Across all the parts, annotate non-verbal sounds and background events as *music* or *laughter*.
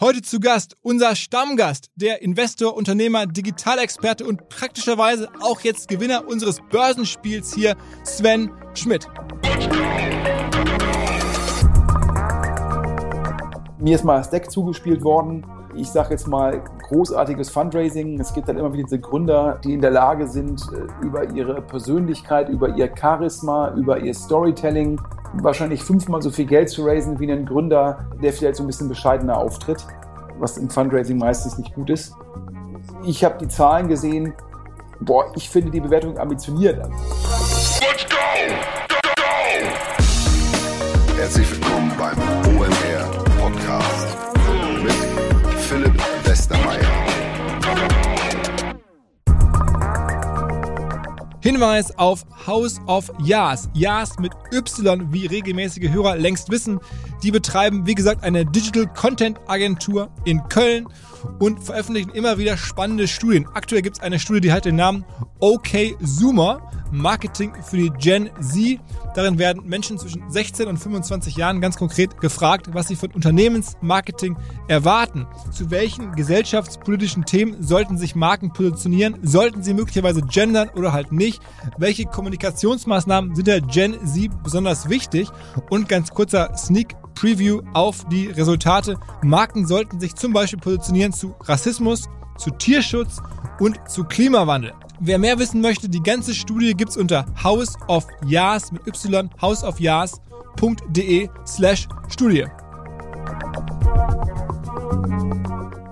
Heute zu Gast unser Stammgast, der Investor, Unternehmer, Digitalexperte und praktischerweise auch jetzt Gewinner unseres Börsenspiels hier, Sven Schmidt. Mir ist mal das Deck zugespielt worden. Ich sage jetzt mal großartiges Fundraising. Es gibt dann immer wieder diese Gründer, die in der Lage sind, äh, über ihre Persönlichkeit, über ihr Charisma, über ihr Storytelling wahrscheinlich fünfmal so viel Geld zu raisen wie ein Gründer, der vielleicht so ein bisschen bescheidener auftritt, was im Fundraising meistens nicht gut ist. Ich habe die Zahlen gesehen. Boah, ich finde die Bewertung ambitioniert. Hinweis auf House of Yas. Yas mit Y, wie regelmäßige Hörer längst wissen. Die betreiben, wie gesagt, eine Digital Content Agentur in Köln und veröffentlichen immer wieder spannende Studien. Aktuell gibt es eine Studie, die hat den Namen OK Zoomer. Marketing für die Gen Z. Darin werden Menschen zwischen 16 und 25 Jahren ganz konkret gefragt, was sie von Unternehmensmarketing erwarten. Zu welchen gesellschaftspolitischen Themen sollten sich Marken positionieren? Sollten sie möglicherweise gendern oder halt nicht? Welche Kommunikationsmaßnahmen sind der Gen Z besonders wichtig? Und ganz kurzer Sneak Preview auf die Resultate. Marken sollten sich zum Beispiel positionieren zu Rassismus, zu Tierschutz und zu Klimawandel. Wer mehr wissen möchte, die ganze Studie gibt's unter House of Yas mit y houseofyas.de slash Studie.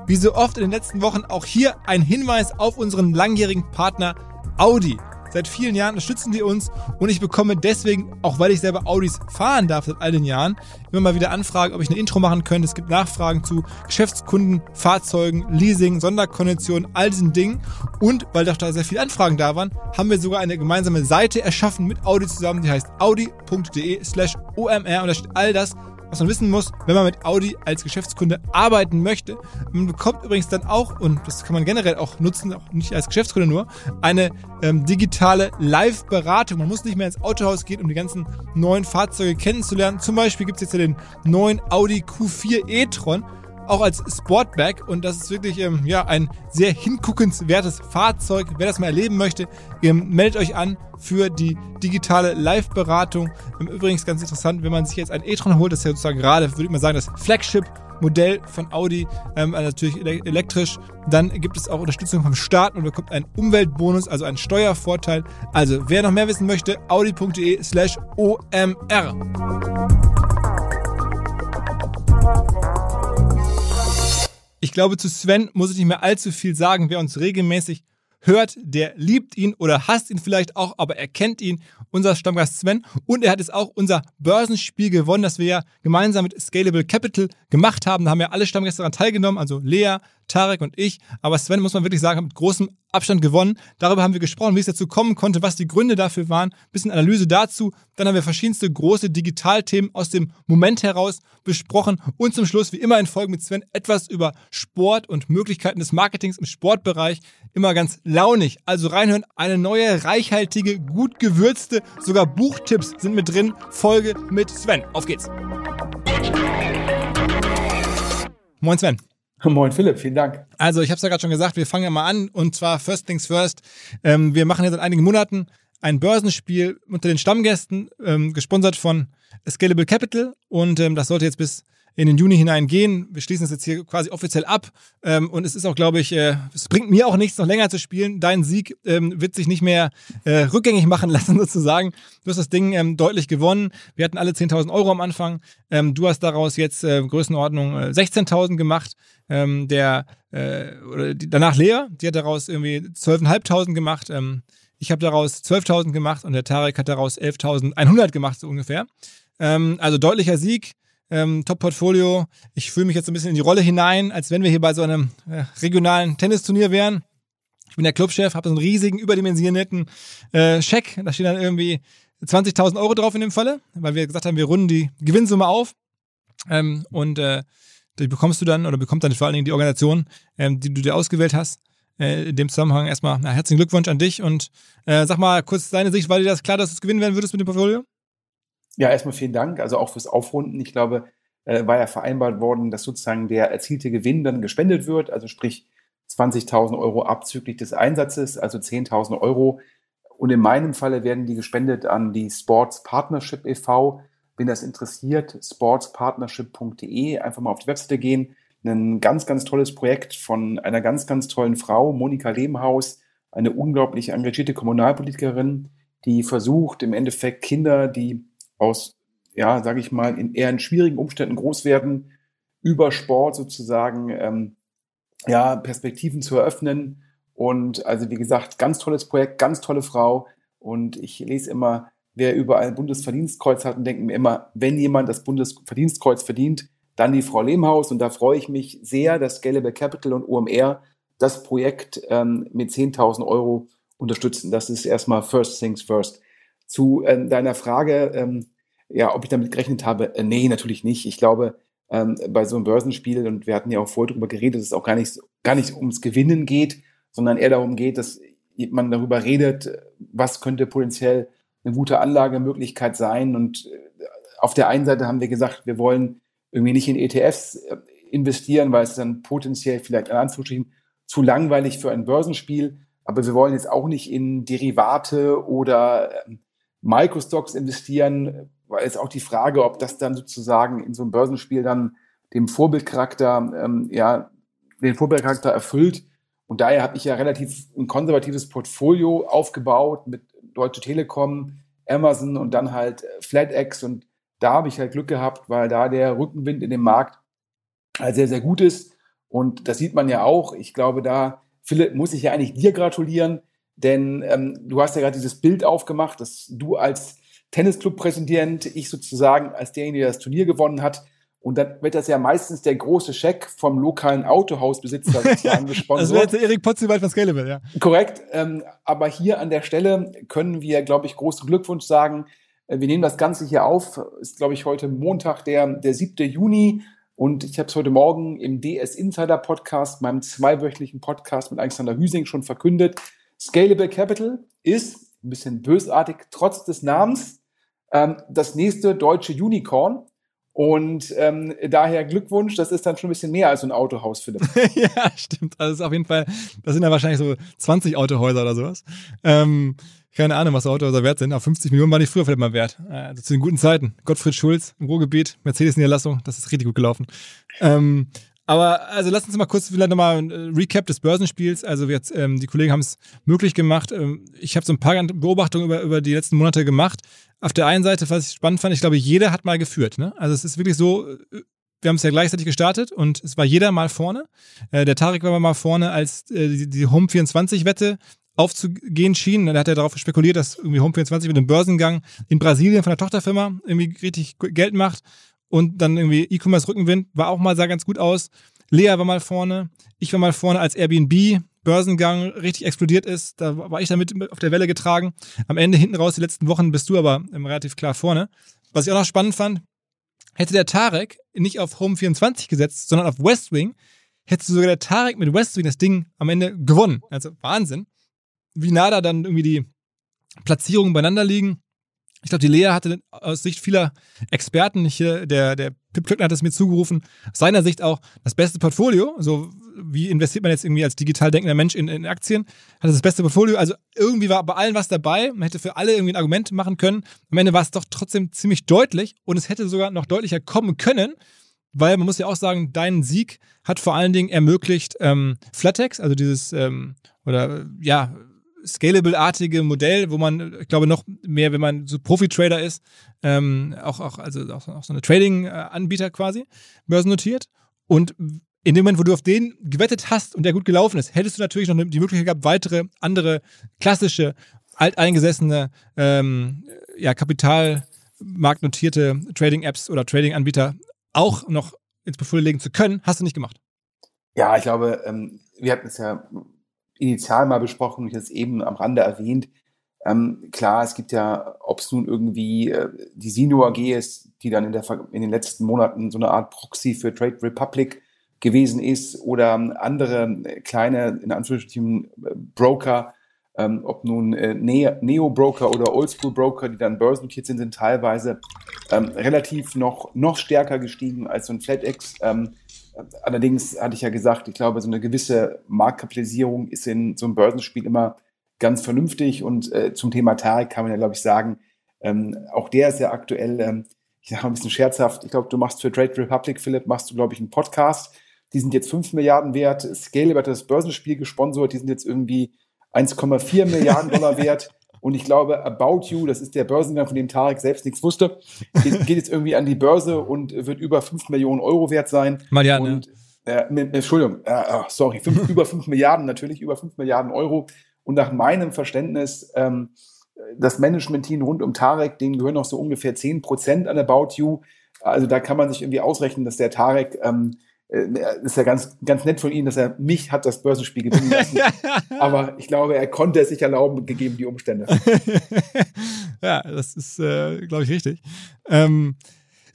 Wie so oft in den letzten Wochen auch hier ein Hinweis auf unseren langjährigen Partner Audi. Seit vielen Jahren unterstützen die uns und ich bekomme deswegen, auch weil ich selber Audis fahren darf seit all den Jahren, immer mal wieder Anfragen, ob ich eine Intro machen könnte. Es gibt Nachfragen zu Geschäftskunden, Fahrzeugen, Leasing, Sonderkonditionen, all diesen Dingen. Und weil doch da sehr viele Anfragen da waren, haben wir sogar eine gemeinsame Seite erschaffen mit Audi zusammen, die heißt audi.de slash omr und da steht all das, was man wissen muss, wenn man mit Audi als Geschäftskunde arbeiten möchte. Man bekommt übrigens dann auch, und das kann man generell auch nutzen, auch nicht als Geschäftskunde nur, eine ähm, digitale Live-Beratung. Man muss nicht mehr ins Autohaus gehen, um die ganzen neuen Fahrzeuge kennenzulernen. Zum Beispiel gibt es jetzt ja den neuen Audi Q4 e-tron auch als Sportback und das ist wirklich ähm, ja, ein sehr hinguckenswertes Fahrzeug. Wer das mal erleben möchte, ähm, meldet euch an für die digitale Live-Beratung. Ähm, übrigens ganz interessant, wenn man sich jetzt ein e-tron holt, das ist ja sozusagen gerade, würde ich mal sagen, das Flagship Modell von Audi, ähm, also natürlich elektrisch. Dann gibt es auch Unterstützung vom Staat und bekommt einen Umweltbonus, also einen Steuervorteil. Also wer noch mehr wissen möchte, audi.de slash OMR. Ich glaube, zu Sven muss ich nicht mehr allzu viel sagen. Wer uns regelmäßig hört, der liebt ihn oder hasst ihn vielleicht auch, aber er kennt ihn, unser Stammgast Sven. Und er hat jetzt auch unser Börsenspiel gewonnen, das wir ja gemeinsam mit Scalable Capital gemacht haben. Da haben ja alle Stammgäste daran teilgenommen, also Lea, Tarek und ich. Aber Sven, muss man wirklich sagen, hat mit großem Abstand gewonnen. Darüber haben wir gesprochen, wie es dazu kommen konnte, was die Gründe dafür waren. bisschen Analyse dazu. Dann haben wir verschiedenste große Digitalthemen aus dem Moment heraus besprochen. Und zum Schluss, wie immer in Folgen mit Sven, etwas über Sport und Möglichkeiten des Marketings im Sportbereich. Immer ganz launig. Also reinhören. Eine neue, reichhaltige, gut gewürzte, sogar Buchtipps sind mit drin. Folge mit Sven. Auf geht's. Moin Sven. *laughs* Moin Philipp, vielen Dank. Also ich habe es ja gerade schon gesagt, wir fangen ja mal an und zwar First Things First. Ähm, wir machen ja seit einigen Monaten ein Börsenspiel unter den Stammgästen, ähm, gesponsert von Scalable Capital und ähm, das sollte jetzt bis in den Juni hineingehen. Wir schließen es jetzt hier quasi offiziell ab. Ähm, und es ist auch, glaube ich, äh, es bringt mir auch nichts, noch länger zu spielen. Dein Sieg ähm, wird sich nicht mehr äh, rückgängig machen *laughs* lassen, sozusagen. Du hast das Ding ähm, deutlich gewonnen. Wir hatten alle 10.000 Euro am Anfang. Ähm, du hast daraus jetzt äh, Größenordnung äh, 16.000 gemacht. Ähm, der, äh, oder die, danach Lea, die hat daraus irgendwie 12.500 gemacht. Ähm, ich habe daraus 12.000 gemacht und der Tarek hat daraus 11.100 gemacht, so ungefähr. Also deutlicher Sieg ähm, Top-Portfolio. Ich fühle mich jetzt ein bisschen in die Rolle hinein, als wenn wir hier bei so einem äh, regionalen Tennisturnier wären. Ich bin der Clubchef, habe so einen riesigen, überdimensionierten äh, Scheck. Da steht dann irgendwie 20.000 Euro drauf in dem Falle, weil wir gesagt haben, wir runden die Gewinnsumme auf. Ähm, und äh, die bekommst du dann, oder bekommt dann vor allen Dingen die Organisation, ähm, die du dir ausgewählt hast. Äh, in dem Zusammenhang erstmal na, herzlichen Glückwunsch an dich und äh, sag mal kurz deine Sicht, war dir das klar, dass du es gewinnen werden würdest mit dem Portfolio? Ja, erstmal vielen Dank, also auch fürs Aufrunden. Ich glaube, äh, war ja vereinbart worden, dass sozusagen der erzielte Gewinn dann gespendet wird, also sprich 20.000 Euro abzüglich des Einsatzes, also 10.000 Euro. Und in meinem Falle werden die gespendet an die Sports Partnership e.V. Wenn das interessiert, sportspartnership.de, einfach mal auf die Webseite gehen. Ein ganz, ganz tolles Projekt von einer ganz, ganz tollen Frau, Monika Lehmhaus, eine unglaublich engagierte Kommunalpolitikerin, die versucht, im Endeffekt Kinder, die aus, ja, sage ich mal, in eher in schwierigen Umständen groß werden, über Sport sozusagen ähm, ja, Perspektiven zu eröffnen. Und also wie gesagt, ganz tolles Projekt, ganz tolle Frau. Und ich lese immer, wer überall ein Bundesverdienstkreuz hat und denke mir immer, wenn jemand das Bundesverdienstkreuz verdient, dann die Frau Lehmhaus. Und da freue ich mich sehr, dass Scalable Capital und OMR das Projekt ähm, mit 10.000 Euro unterstützen. Das ist erstmal First Things First. Zu ähm, deiner Frage, ähm, ja, ob ich damit gerechnet habe, äh, nee, natürlich nicht. Ich glaube, ähm, bei so einem Börsenspiel, und wir hatten ja auch vorher darüber geredet, dass es auch gar nicht, gar nicht ums Gewinnen geht, sondern eher darum geht, dass man darüber redet, was könnte potenziell eine gute Anlagemöglichkeit sein. Und äh, auf der einen Seite haben wir gesagt, wir wollen irgendwie nicht in ETFs äh, investieren, weil es dann potenziell vielleicht in Anführungsstrichen zu langweilig für ein Börsenspiel. Aber wir wollen jetzt auch nicht in Derivate oder ähm, Microstocks investieren, weil es auch die Frage, ob das dann sozusagen in so einem Börsenspiel dann dem Vorbildcharakter, ähm, ja, den Vorbildcharakter erfüllt. Und daher habe ich ja relativ ein konservatives Portfolio aufgebaut mit Deutsche Telekom, Amazon und dann halt FlatEx. Und da habe ich halt Glück gehabt, weil da der Rückenwind in dem Markt halt sehr, sehr gut ist. Und das sieht man ja auch. Ich glaube, da, Philipp, muss ich ja eigentlich dir gratulieren, denn ähm, du hast ja gerade dieses Bild aufgemacht, dass du als Tennisclub-Präsident, ich sozusagen als derjenige, der das Turnier gewonnen hat. Und dann wird das ja meistens der große Scheck vom lokalen Autohausbesitzer *laughs* sozusagen gesponsert. das wäre jetzt Erik Potziwald von Scalable, ja. Korrekt. Ähm, aber hier an der Stelle können wir, glaube ich, großen Glückwunsch sagen. Äh, wir nehmen das Ganze hier auf. Ist, glaube ich, heute Montag, der, der 7. Juni. Und ich habe es heute Morgen im DS Insider Podcast, meinem zweiwöchentlichen Podcast mit Alexander Hüsing schon verkündet. Scalable Capital ist ein bisschen bösartig, trotz des Namens, ähm, das nächste deutsche Unicorn. Und ähm, daher Glückwunsch, das ist dann schon ein bisschen mehr als so ein Autohaus, Philipp. *laughs* ja, stimmt. Also ist auf jeden Fall, das sind ja wahrscheinlich so 20 Autohäuser oder sowas. Ähm, keine Ahnung, was Autohäuser wert sind. Auf 50 Millionen war die früher vielleicht mal wert. Also zu den guten Zeiten. Gottfried Schulz im Ruhrgebiet, Mercedes-Niederlassung, das ist richtig gut gelaufen. Ähm, aber also lass uns mal kurz vielleicht nochmal ein äh, Recap des Börsenspiels. Also jetzt, ähm, die Kollegen haben es möglich gemacht. Ähm, ich habe so ein paar Beobachtungen über, über die letzten Monate gemacht. Auf der einen Seite, was ich spannend fand, ich glaube, jeder hat mal geführt. Ne? Also es ist wirklich so, äh, wir haben es ja gleichzeitig gestartet und es war jeder mal vorne. Äh, der Tarek war mal vorne, als äh, die, die Home24-Wette aufzugehen schien. Da hat er darauf spekuliert, dass irgendwie Home24 mit dem Börsengang in Brasilien von der Tochterfirma irgendwie richtig Geld macht und dann irgendwie E-Commerce Rückenwind war auch mal, sah ganz gut aus. Lea war mal vorne, ich war mal vorne als Airbnb Börsengang richtig explodiert ist. Da war ich damit auf der Welle getragen. Am Ende hinten raus, die letzten Wochen bist du aber relativ klar vorne. Was ich auch noch spannend fand, hätte der Tarek nicht auf Home 24 gesetzt, sondern auf West Wing, hättest du sogar der Tarek mit West Wing das Ding am Ende gewonnen. Also Wahnsinn. Wie nah da dann irgendwie die Platzierungen beieinander liegen. Ich glaube, die Lea hatte aus Sicht vieler Experten, hier, der, der Pip Klöckner hat es mir zugerufen, aus seiner Sicht auch das beste Portfolio. So, wie investiert man jetzt irgendwie als digital denkender Mensch in, in Aktien? Hat das beste Portfolio. Also irgendwie war bei allen was dabei. Man hätte für alle irgendwie ein Argument machen können. Am Ende war es doch trotzdem ziemlich deutlich und es hätte sogar noch deutlicher kommen können, weil man muss ja auch sagen, dein Sieg hat vor allen Dingen ermöglicht ähm, Flatex, also dieses ähm, oder ja Scalable-artige Modell, wo man, ich glaube, noch mehr, wenn man so Profi-Trader ist, ähm, auch, auch, also auch, auch so eine Trading-Anbieter quasi, börsennotiert. Und in dem Moment, wo du auf den gewettet hast und der gut gelaufen ist, hättest du natürlich noch die Möglichkeit gehabt, weitere, andere, klassische, alteingesessene, ähm, ja, kapitalmarktnotierte Trading-Apps oder Trading-Anbieter auch noch ins Portfolio legen zu können. Hast du nicht gemacht. Ja, ich glaube, ähm, wir hatten es ja initial mal besprochen, ich habe es eben am Rande erwähnt. Ähm, klar, es gibt ja, ob es nun irgendwie äh, die Sino AG ist, die dann in, der, in den letzten Monaten so eine Art Proxy für Trade Republic gewesen ist oder andere kleine, in Anführungsstrichen, äh, Broker, ähm, ob nun äh, Neo-Broker oder Oldschool-Broker, die dann börsennotiert sind, sind teilweise ähm, relativ noch, noch stärker gestiegen als so ein FlatEx. Ähm, allerdings hatte ich ja gesagt, ich glaube, so eine gewisse Marktkapitalisierung ist in so einem Börsenspiel immer ganz vernünftig. Und äh, zum Thema Tarek kann man ja, glaube ich, sagen, ähm, auch der ist ja aktuell, ähm, ich sage mal ein bisschen scherzhaft, ich glaube, du machst für Trade Republic, Philipp, machst du, glaube ich, einen Podcast. Die sind jetzt 5 Milliarden wert. Scale hat das Börsenspiel gesponsert, die sind jetzt irgendwie 1,4 Milliarden Dollar wert. Und ich glaube, About You, das ist der Börsengang, von dem Tarek selbst nichts wusste, geht *laughs* jetzt irgendwie an die Börse und wird über 5 Millionen Euro wert sein. Marianne. Und, äh, Entschuldigung, äh, sorry, fünf, *laughs* über 5 Milliarden natürlich, über 5 Milliarden Euro. Und nach meinem Verständnis, ähm, das Management-Team rund um Tarek, denen gehören noch so ungefähr 10 Prozent an About You. Also da kann man sich irgendwie ausrechnen, dass der Tarek ähm, äh, ist ja ganz, ganz nett von Ihnen, dass er mich hat das Börsenspiel gewinnen lassen. *laughs* Aber ich glaube, er konnte es sich erlauben, gegeben die Umstände. *laughs* ja, das ist, äh, glaube ich, richtig. Ähm,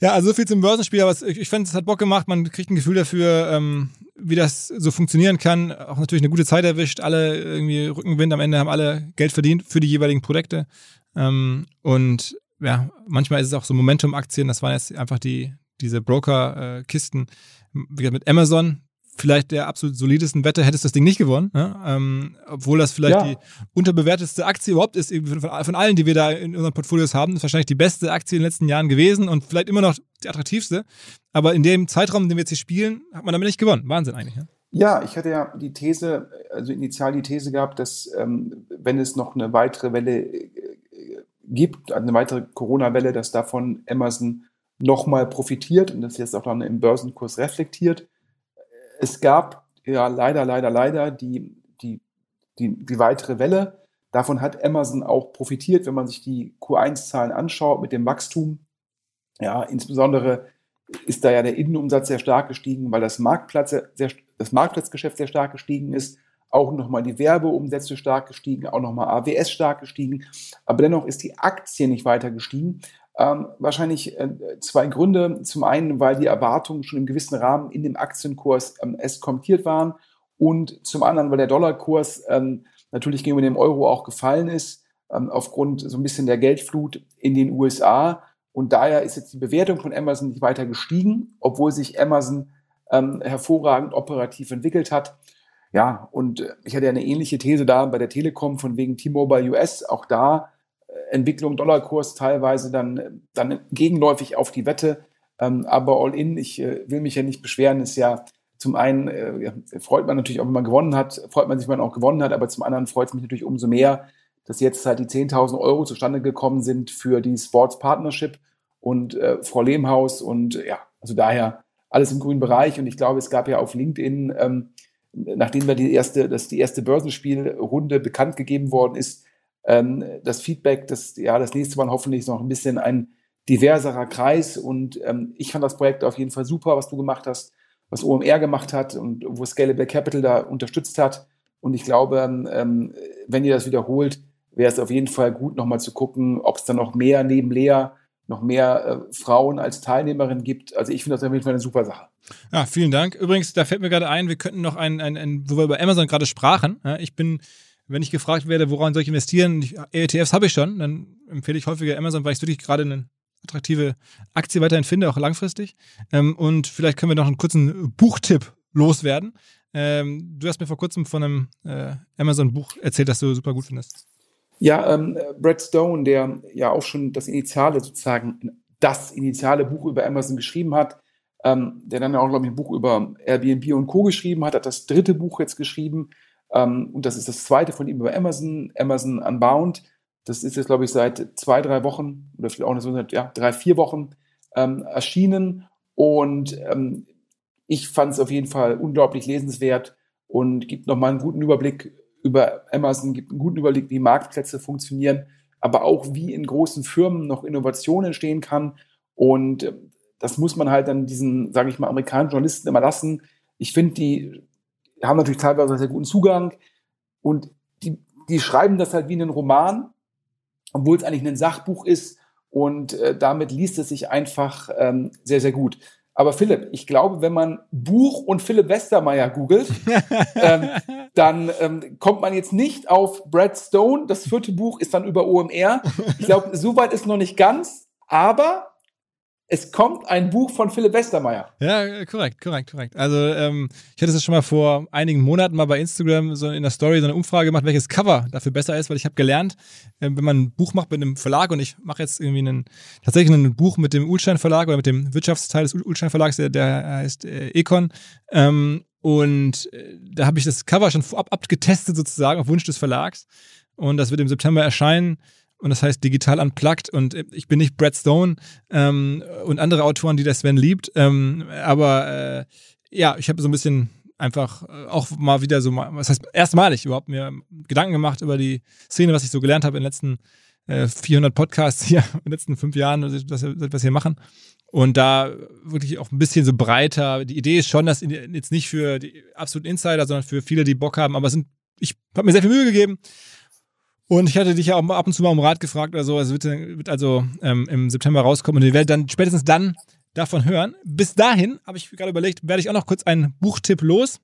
ja, also so viel zum Börsenspiel, aber ich, ich fand, es hat Bock gemacht. Man kriegt ein Gefühl dafür, ähm, wie das so funktionieren kann. Auch natürlich eine gute Zeit erwischt. Alle irgendwie Rückenwind. Am Ende haben alle Geld verdient für die jeweiligen Projekte. Ähm, und ja, manchmal ist es auch so Momentum-Aktien. Das waren jetzt einfach die, diese Broker-Kisten. Äh, mit Amazon vielleicht der absolut solidesten Wette hättest das Ding nicht gewonnen, ne? ähm, obwohl das vielleicht ja. die unterbewertetste Aktie überhaupt ist, von, von, allen, die wir da in unseren Portfolios haben, ist wahrscheinlich die beste Aktie in den letzten Jahren gewesen und vielleicht immer noch die attraktivste. Aber in dem Zeitraum, den wir jetzt hier spielen, hat man damit nicht gewonnen. Wahnsinn eigentlich. Ne? Ja, ich hatte ja die These, also initial die These gehabt, dass ähm, wenn es noch eine weitere Welle äh, gibt, also eine weitere Corona-Welle, dass davon Amazon nochmal profitiert und das jetzt auch dann im Börsenkurs reflektiert. Es gab ja leider, leider, leider die, die, die, die weitere Welle. Davon hat Amazon auch profitiert, wenn man sich die Q1-Zahlen anschaut mit dem Wachstum. Ja, insbesondere ist da ja der Innenumsatz sehr stark gestiegen, weil das, Marktplatz sehr, das Marktplatzgeschäft sehr stark gestiegen ist. Auch nochmal die Werbeumsätze stark gestiegen, auch nochmal AWS stark gestiegen. Aber dennoch ist die Aktie nicht weiter gestiegen. Ähm, wahrscheinlich äh, zwei Gründe. Zum einen, weil die Erwartungen schon im gewissen Rahmen in dem Aktienkurs ähm, eskontiert waren und zum anderen, weil der Dollarkurs ähm, natürlich gegenüber dem Euro auch gefallen ist, ähm, aufgrund so ein bisschen der Geldflut in den USA. Und daher ist jetzt die Bewertung von Amazon nicht weiter gestiegen, obwohl sich Amazon ähm, hervorragend operativ entwickelt hat. Ja, und äh, ich hatte ja eine ähnliche These da bei der Telekom von wegen T-Mobile US. Auch da Entwicklung Dollarkurs teilweise dann, dann gegenläufig auf die Wette. Ähm, aber all in, ich äh, will mich ja nicht beschweren, ist ja zum einen äh, freut man natürlich auch, wenn man gewonnen hat, freut man sich, wenn man auch gewonnen hat, aber zum anderen freut es mich natürlich umso mehr, dass jetzt halt die 10.000 Euro zustande gekommen sind für die Sports Partnership und äh, Frau Lehmhaus und ja, also daher alles im grünen Bereich und ich glaube, es gab ja auf LinkedIn, ähm, nachdem da die erste, dass die erste Börsenspielrunde bekannt gegeben worden ist, ähm, das Feedback, das, ja, das nächste Mal hoffentlich noch ein bisschen ein diverserer Kreis. Und ähm, ich fand das Projekt auf jeden Fall super, was du gemacht hast, was OMR gemacht hat und wo Scalable Capital da unterstützt hat. Und ich glaube, ähm, wenn ihr das wiederholt, wäre es auf jeden Fall gut, nochmal zu gucken, ob es da noch mehr neben Lea noch mehr äh, Frauen als Teilnehmerin gibt. Also ich finde das auf jeden Fall eine super Sache. Ja, vielen Dank. Übrigens, da fällt mir gerade ein, wir könnten noch ein, ein, ein wo wir über Amazon gerade sprachen. Ja, ich bin wenn ich gefragt werde, woran soll ich investieren, ich, ETFs habe ich schon, dann empfehle ich häufiger Amazon, weil ich wirklich gerade eine attraktive Aktie weiterhin finde, auch langfristig. Ähm, und vielleicht können wir noch einen kurzen Buchtipp loswerden. Ähm, du hast mir vor kurzem von einem äh, Amazon-Buch erzählt, das du super gut findest. Ja, ähm, Brad Stone, der ja auch schon das Initiale sozusagen, das initiale Buch über Amazon geschrieben hat, ähm, der dann auch, glaube ich, ein Buch über Airbnb und Co. geschrieben hat, hat das dritte Buch jetzt geschrieben, und das ist das zweite von ihm über Amazon, Amazon Unbound. Das ist jetzt, glaube ich, seit zwei, drei Wochen oder vielleicht auch seit ja, drei, vier Wochen ähm, erschienen. Und ähm, ich fand es auf jeden Fall unglaublich lesenswert und gibt nochmal einen guten Überblick über Amazon, gibt einen guten Überblick, wie Marktplätze funktionieren, aber auch wie in großen Firmen noch Innovation entstehen kann. Und ähm, das muss man halt dann diesen, sage ich mal, amerikanischen Journalisten immer lassen. Ich finde, die haben natürlich teilweise sehr guten Zugang und die, die schreiben das halt wie einen Roman, obwohl es eigentlich ein Sachbuch ist und äh, damit liest es sich einfach ähm, sehr, sehr gut. Aber Philipp, ich glaube, wenn man Buch und Philipp Westermeier googelt, *laughs* ähm, dann ähm, kommt man jetzt nicht auf Brad Stone. Das vierte Buch ist dann über OMR. Ich glaube, soweit ist noch nicht ganz, aber es kommt ein Buch von Philipp Westermeier. Ja, korrekt, korrekt, korrekt. Also ähm, ich hatte es schon mal vor einigen Monaten mal bei Instagram so in der Story so eine Umfrage gemacht, welches Cover dafür besser ist, weil ich habe gelernt, äh, wenn man ein Buch macht mit einem Verlag und ich mache jetzt irgendwie einen, tatsächlich ein Buch mit dem Ulstein Verlag oder mit dem Wirtschaftsteil des Ulstein Verlags, der, der heißt äh, Econ. Ähm, und äh, da habe ich das Cover schon vorab abgetestet sozusagen auf Wunsch des Verlags. Und das wird im September erscheinen und das heißt digital unplugged und ich bin nicht Brad Stone ähm, und andere Autoren, die der Sven liebt, ähm, aber äh, ja, ich habe so ein bisschen einfach äh, auch mal wieder so, was heißt erstmalig überhaupt mir Gedanken gemacht über die Szene, was ich so gelernt habe in den letzten äh, 400 Podcasts hier, *laughs* in den letzten fünf Jahren, was wir, was wir hier machen. Und da wirklich auch ein bisschen so breiter. Die Idee ist schon, dass jetzt nicht für die absoluten Insider, sondern für viele, die Bock haben. Aber sind, ich habe mir sehr viel Mühe gegeben und ich hatte dich ja auch ab und zu mal um Rat gefragt oder so. Es wird, wird also ähm, im September rauskommen und ihr werdet dann spätestens dann davon hören. Bis dahin habe ich gerade überlegt, werde ich auch noch kurz einen Buchtipp los.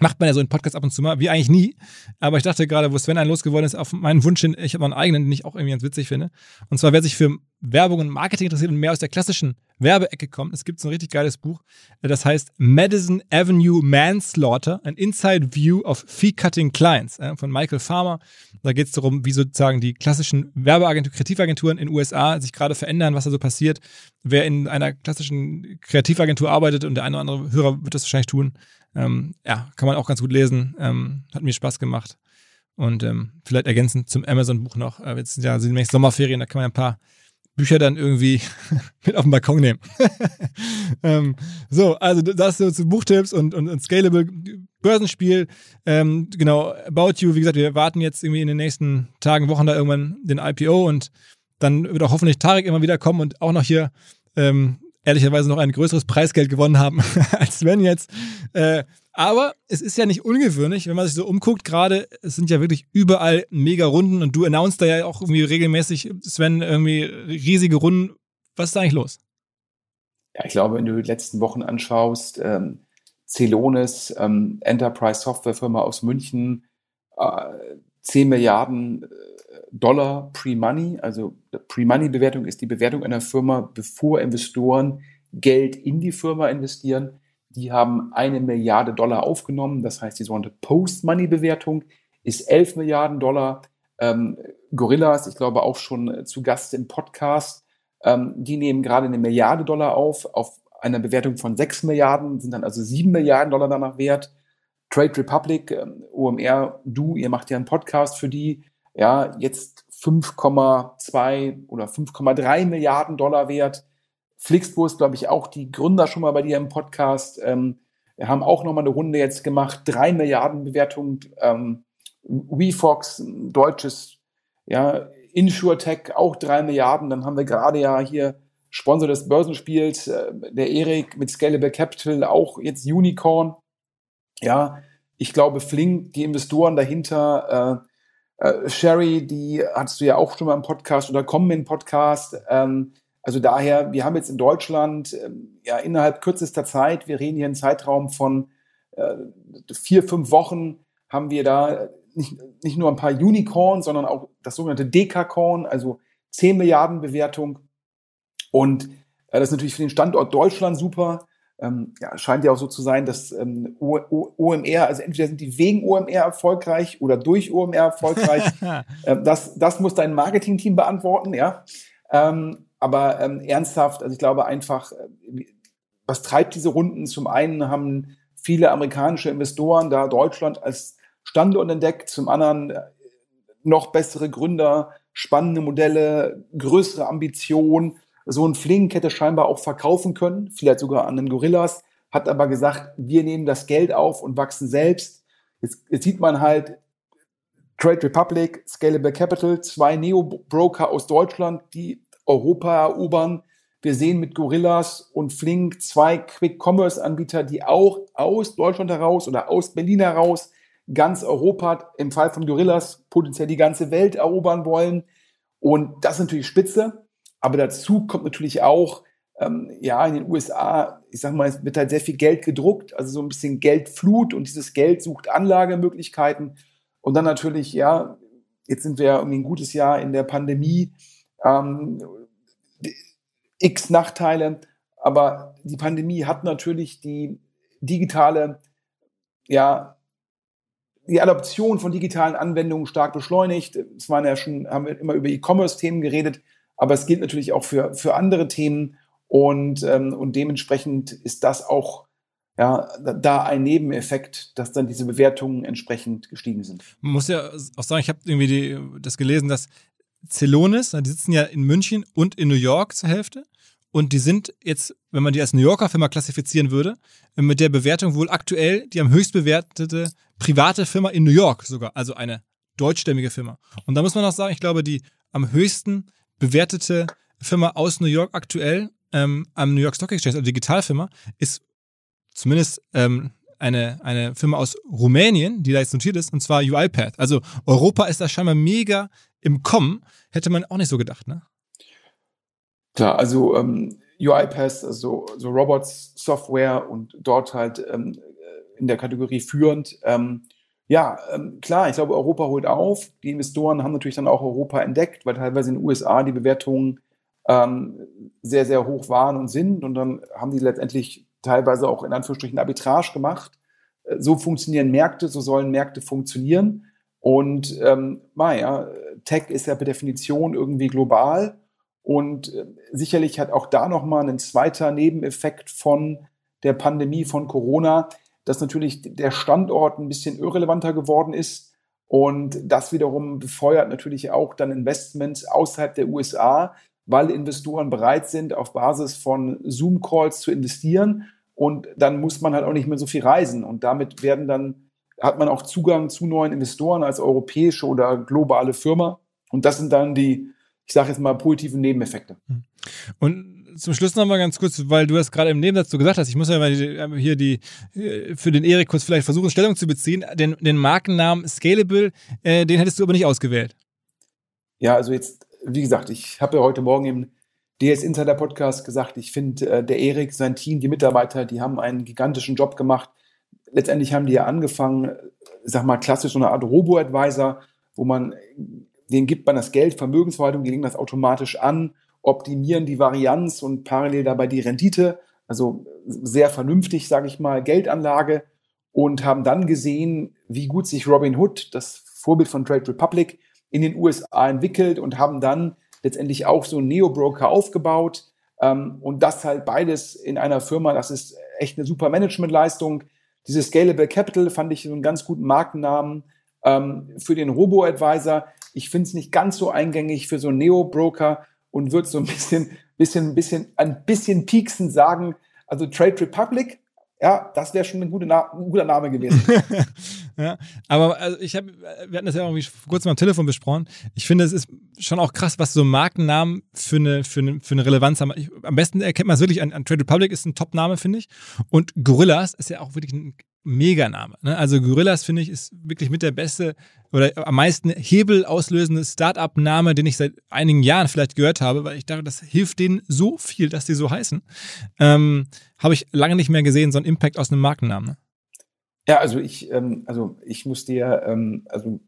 Macht man ja so einen Podcast ab und zu mal, wie eigentlich nie. Aber ich dachte gerade, wo Sven ein losgeworden ist, auf meinen Wunsch hin, ich habe einen eigenen, den ich auch irgendwie ganz witzig finde. Und zwar, wer sich für Werbung und Marketing interessiert und mehr aus der klassischen Werbeecke kommt, es gibt so ein richtig geiles Buch, das heißt Madison Avenue Manslaughter, an Inside View of Fee-Cutting Clients von Michael Farmer. Da geht es darum, wie sozusagen die klassischen Werbeagenturen, Kreativagenturen in den USA sich gerade verändern, was da so passiert. Wer in einer klassischen Kreativagentur arbeitet und der eine oder andere Hörer wird das wahrscheinlich tun, ähm, ja, kann man auch ganz gut lesen. Ähm, hat mir Spaß gemacht. Und ähm, vielleicht ergänzend zum Amazon-Buch noch. Äh, jetzt sind ja nämlich Sommerferien, da kann man ein paar Bücher dann irgendwie *laughs* mit auf den Balkon nehmen. *laughs* ähm, so, also das so zu Buchtipps und, und, und Scalable Börsenspiel. Ähm, genau, About You, wie gesagt, wir warten jetzt irgendwie in den nächsten Tagen, Wochen da irgendwann den IPO und dann wird auch hoffentlich Tarek immer wieder kommen und auch noch hier ähm, ehrlicherweise noch ein größeres Preisgeld gewonnen haben *laughs* als Sven jetzt. Äh, aber es ist ja nicht ungewöhnlich, wenn man sich so umguckt, gerade, es sind ja wirklich überall mega Runden und du announcest da ja auch irgendwie regelmäßig, Sven, irgendwie riesige Runden. Was ist da eigentlich los? Ja, ich glaube, wenn du die letzten Wochen anschaust, ähm, Celonis, ähm, Enterprise Software Firma aus München, äh, 10 Milliarden äh, Dollar Pre-Money. Also Pre-Money-Bewertung ist die Bewertung einer Firma, bevor Investoren Geld in die Firma investieren. Die haben eine Milliarde Dollar aufgenommen. Das heißt, die sogenannte Post-Money-Bewertung ist 11 Milliarden Dollar. Ähm, Gorillas, ich glaube auch schon zu Gast im Podcast, ähm, die nehmen gerade eine Milliarde Dollar auf, auf einer Bewertung von 6 Milliarden, sind dann also 7 Milliarden Dollar danach wert. Trade Republic, ähm, OMR, du, ihr macht ja einen Podcast für die, ja, jetzt 5,2 oder 5,3 Milliarden Dollar wert. Flixbus, glaube ich, auch die Gründer schon mal bei dir im Podcast. Ähm, haben auch nochmal eine Runde jetzt gemacht, drei Milliarden Bewertung. Ähm, WeFox, deutsches ja, InsurTech, auch drei Milliarden. Dann haben wir gerade ja hier Sponsor des Börsenspiels, äh, der Erik mit Scalable Capital, auch jetzt Unicorn. Ja, ich glaube, Flink, die Investoren dahinter, äh, äh, Sherry, die hattest du ja auch schon mal im Podcast oder kommen im Podcast. Ähm, also daher, wir haben jetzt in Deutschland ähm, ja innerhalb kürzester Zeit, wir reden hier einen Zeitraum von äh, vier, fünf Wochen, haben wir da nicht, nicht nur ein paar Unicorns, sondern auch das sogenannte Dekacorn, also 10 Milliarden Bewertung. Und äh, das ist natürlich für den Standort Deutschland super ähm, ja, scheint ja auch so zu sein, dass ähm, OMR, also entweder sind die wegen OMR erfolgreich oder durch OMR erfolgreich. *laughs* ähm, das, das muss dein Marketing-Team beantworten, ja. Ähm, aber ähm, ernsthaft, also ich glaube einfach, äh, was treibt diese Runden? Zum einen haben viele amerikanische Investoren da Deutschland als Standort entdeckt, zum anderen äh, noch bessere Gründer, spannende Modelle, größere Ambitionen so ein Flink hätte scheinbar auch verkaufen können, vielleicht sogar an den Gorillas, hat aber gesagt, wir nehmen das Geld auf und wachsen selbst. Jetzt, jetzt sieht man halt Trade Republic, Scalable Capital, zwei Neo-Broker aus Deutschland, die Europa erobern. Wir sehen mit Gorillas und Flink zwei Quick-Commerce-Anbieter, die auch aus Deutschland heraus oder aus Berlin heraus ganz Europa, im Fall von Gorillas, potenziell die ganze Welt erobern wollen. Und das ist natürlich spitze. Aber dazu kommt natürlich auch, ähm, ja, in den USA, ich sag mal, es wird halt sehr viel Geld gedruckt, also so ein bisschen Geldflut und dieses Geld sucht Anlagemöglichkeiten. Und dann natürlich, ja, jetzt sind wir irgendwie ein gutes Jahr in der Pandemie. Ähm, x Nachteile, aber die Pandemie hat natürlich die digitale, ja, die Adoption von digitalen Anwendungen stark beschleunigt. Es waren ja schon, haben wir immer über E-Commerce-Themen geredet, aber es gilt natürlich auch für, für andere Themen und, ähm, und dementsprechend ist das auch ja, da ein Nebeneffekt, dass dann diese Bewertungen entsprechend gestiegen sind. Man muss ja auch sagen, ich habe irgendwie die, das gelesen, dass Celonis, die sitzen ja in München und in New York zur Hälfte. Und die sind jetzt, wenn man die als New Yorker Firma klassifizieren würde, mit der Bewertung wohl aktuell die am höchst bewertete private Firma in New York sogar, also eine deutschstämmige Firma. Und da muss man auch sagen, ich glaube, die am höchsten bewertete Firma aus New York aktuell ähm, am New York Stock Exchange, also Digitalfirma, ist zumindest ähm, eine, eine Firma aus Rumänien, die da jetzt notiert ist, und zwar UiPath. Also Europa ist da scheinbar mega im Kommen. Hätte man auch nicht so gedacht, ne? Klar, also ähm, UiPath, also so Robots Software und dort halt ähm, in der Kategorie führend. Ähm, ja, ähm, klar, ich glaube, Europa holt auf. Die Investoren haben natürlich dann auch Europa entdeckt, weil teilweise in den USA die Bewertungen ähm, sehr, sehr hoch waren und sind. Und dann haben die letztendlich teilweise auch in Anführungsstrichen Arbitrage gemacht. Äh, so funktionieren Märkte, so sollen Märkte funktionieren. Und ähm, naja, Tech ist ja per Definition irgendwie global. Und äh, sicherlich hat auch da nochmal ein zweiter Nebeneffekt von der Pandemie von Corona, dass natürlich der Standort ein bisschen irrelevanter geworden ist. Und das wiederum befeuert natürlich auch dann Investments außerhalb der USA, weil Investoren bereit sind, auf Basis von Zoom-Calls zu investieren. Und dann muss man halt auch nicht mehr so viel reisen. Und damit werden dann, hat man auch Zugang zu neuen Investoren als europäische oder globale Firma. Und das sind dann die, ich sage jetzt mal, positiven Nebeneffekte. Und zum Schluss noch mal ganz kurz, weil du das gerade im Nebensatz so gesagt hast, ich muss ja mal hier die für den Erik kurz vielleicht versuchen, Stellung zu beziehen. Den, den Markennamen Scalable, äh, den hättest du aber nicht ausgewählt. Ja, also jetzt wie gesagt, ich habe ja heute Morgen im DS Insider Podcast gesagt, ich finde, äh, der Erik, sein Team, die Mitarbeiter, die haben einen gigantischen Job gemacht. Letztendlich haben die ja angefangen, sag mal, klassisch so eine Art Robo-Advisor, wo man, den gibt man das Geld, Vermögensverwaltung, die legen das automatisch an, optimieren die Varianz und parallel dabei die Rendite. Also sehr vernünftig, sage ich mal, Geldanlage und haben dann gesehen, wie gut sich Robinhood, das Vorbild von Trade Republic, in den USA entwickelt und haben dann letztendlich auch so einen Neo-Broker aufgebaut. Ähm, und das halt beides in einer Firma, das ist echt eine super Managementleistung. Dieses Scalable Capital fand ich so einen ganz guten Markennamen ähm, für den Robo-Advisor. Ich finde es nicht ganz so eingängig für so einen Neo-Broker und würde so ein bisschen, bisschen, bisschen, ein bisschen pieksen sagen, also Trade Republic ja, das wäre schon ein guter, Na ein guter Name gewesen. *laughs* ja, aber also ich habe, wir hatten das ja irgendwie vor kurzem am Telefon besprochen. Ich finde, es ist schon auch krass, was so Markennamen für eine, für eine, für eine Relevanz haben. Ich, am besten erkennt man es wirklich an, an Trade Republic ist ein Top-Name, finde ich. Und Gorillas ist ja auch wirklich ein Meganame. Ne? Also Gorillas, finde ich, ist wirklich mit der beste oder am meisten Hebel auslösende Start-up-Name, den ich seit einigen Jahren vielleicht gehört habe, weil ich dachte, das hilft denen so viel, dass die so heißen. Ähm, habe ich lange nicht mehr gesehen, so einen Impact aus einem Markennamen. Ne? Ja, also ich, ähm, also ich muss dir, ähm, also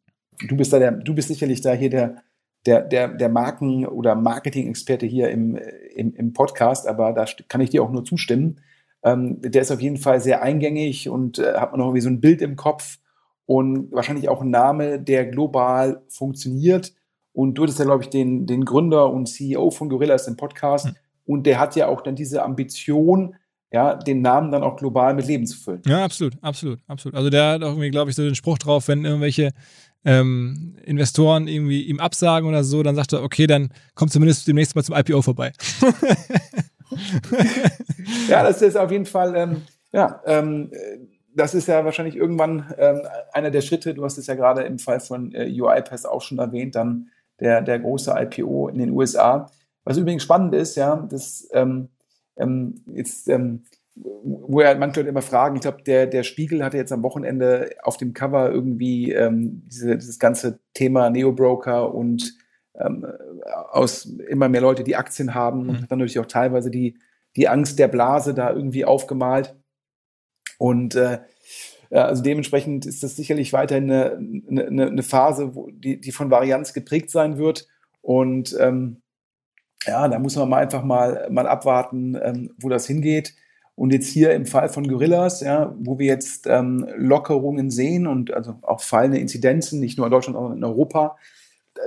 du bist da der, du bist sicherlich da hier der, der, der, der Marken- oder Marketing-Experte hier im, im, im Podcast, aber da kann ich dir auch nur zustimmen. Ähm, der ist auf jeden Fall sehr eingängig und äh, hat man noch irgendwie so ein Bild im Kopf und wahrscheinlich auch ein Name, der global funktioniert. Und du hattest ja, glaube ich, den, den Gründer und CEO von Gorillas im Podcast. Mhm. Und der hat ja auch dann diese Ambition, ja, den Namen dann auch global mit Leben zu füllen. Ja, absolut, absolut, absolut. Also der hat auch irgendwie, glaube ich, so den Spruch drauf, wenn irgendwelche ähm, Investoren irgendwie ihm absagen oder so, dann sagt er, okay, dann kommt zumindest demnächst mal zum IPO vorbei. *laughs* *laughs* ja, das ist auf jeden Fall, ähm, ja, ähm, das ist ja wahrscheinlich irgendwann ähm, einer der Schritte. Du hast es ja gerade im Fall von äh, UiPath auch schon erwähnt, dann der, der große IPO in den USA. Was übrigens spannend ist, ja, das ähm, ähm, jetzt, ähm, wo ja manche Leute immer fragen, ich glaube, der, der Spiegel hatte jetzt am Wochenende auf dem Cover irgendwie ähm, diese, dieses ganze Thema Neo-Broker und ähm, aus immer mehr Leute, die Aktien haben und mhm. dann natürlich auch teilweise die, die Angst der Blase da irgendwie aufgemalt. Und äh, also dementsprechend ist das sicherlich weiterhin eine, eine, eine Phase, wo die, die von Varianz geprägt sein wird. Und ähm, ja, da muss man mal einfach mal, mal abwarten, ähm, wo das hingeht. Und jetzt hier im Fall von Gorillas, ja, wo wir jetzt ähm, Lockerungen sehen und also auch fallende Inzidenzen, nicht nur in Deutschland, sondern in Europa,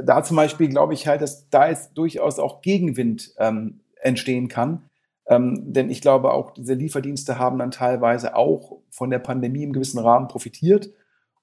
da zum Beispiel glaube ich halt, dass da jetzt durchaus auch Gegenwind ähm, entstehen kann. Ähm, denn ich glaube, auch diese Lieferdienste haben dann teilweise auch von der Pandemie im gewissen Rahmen profitiert.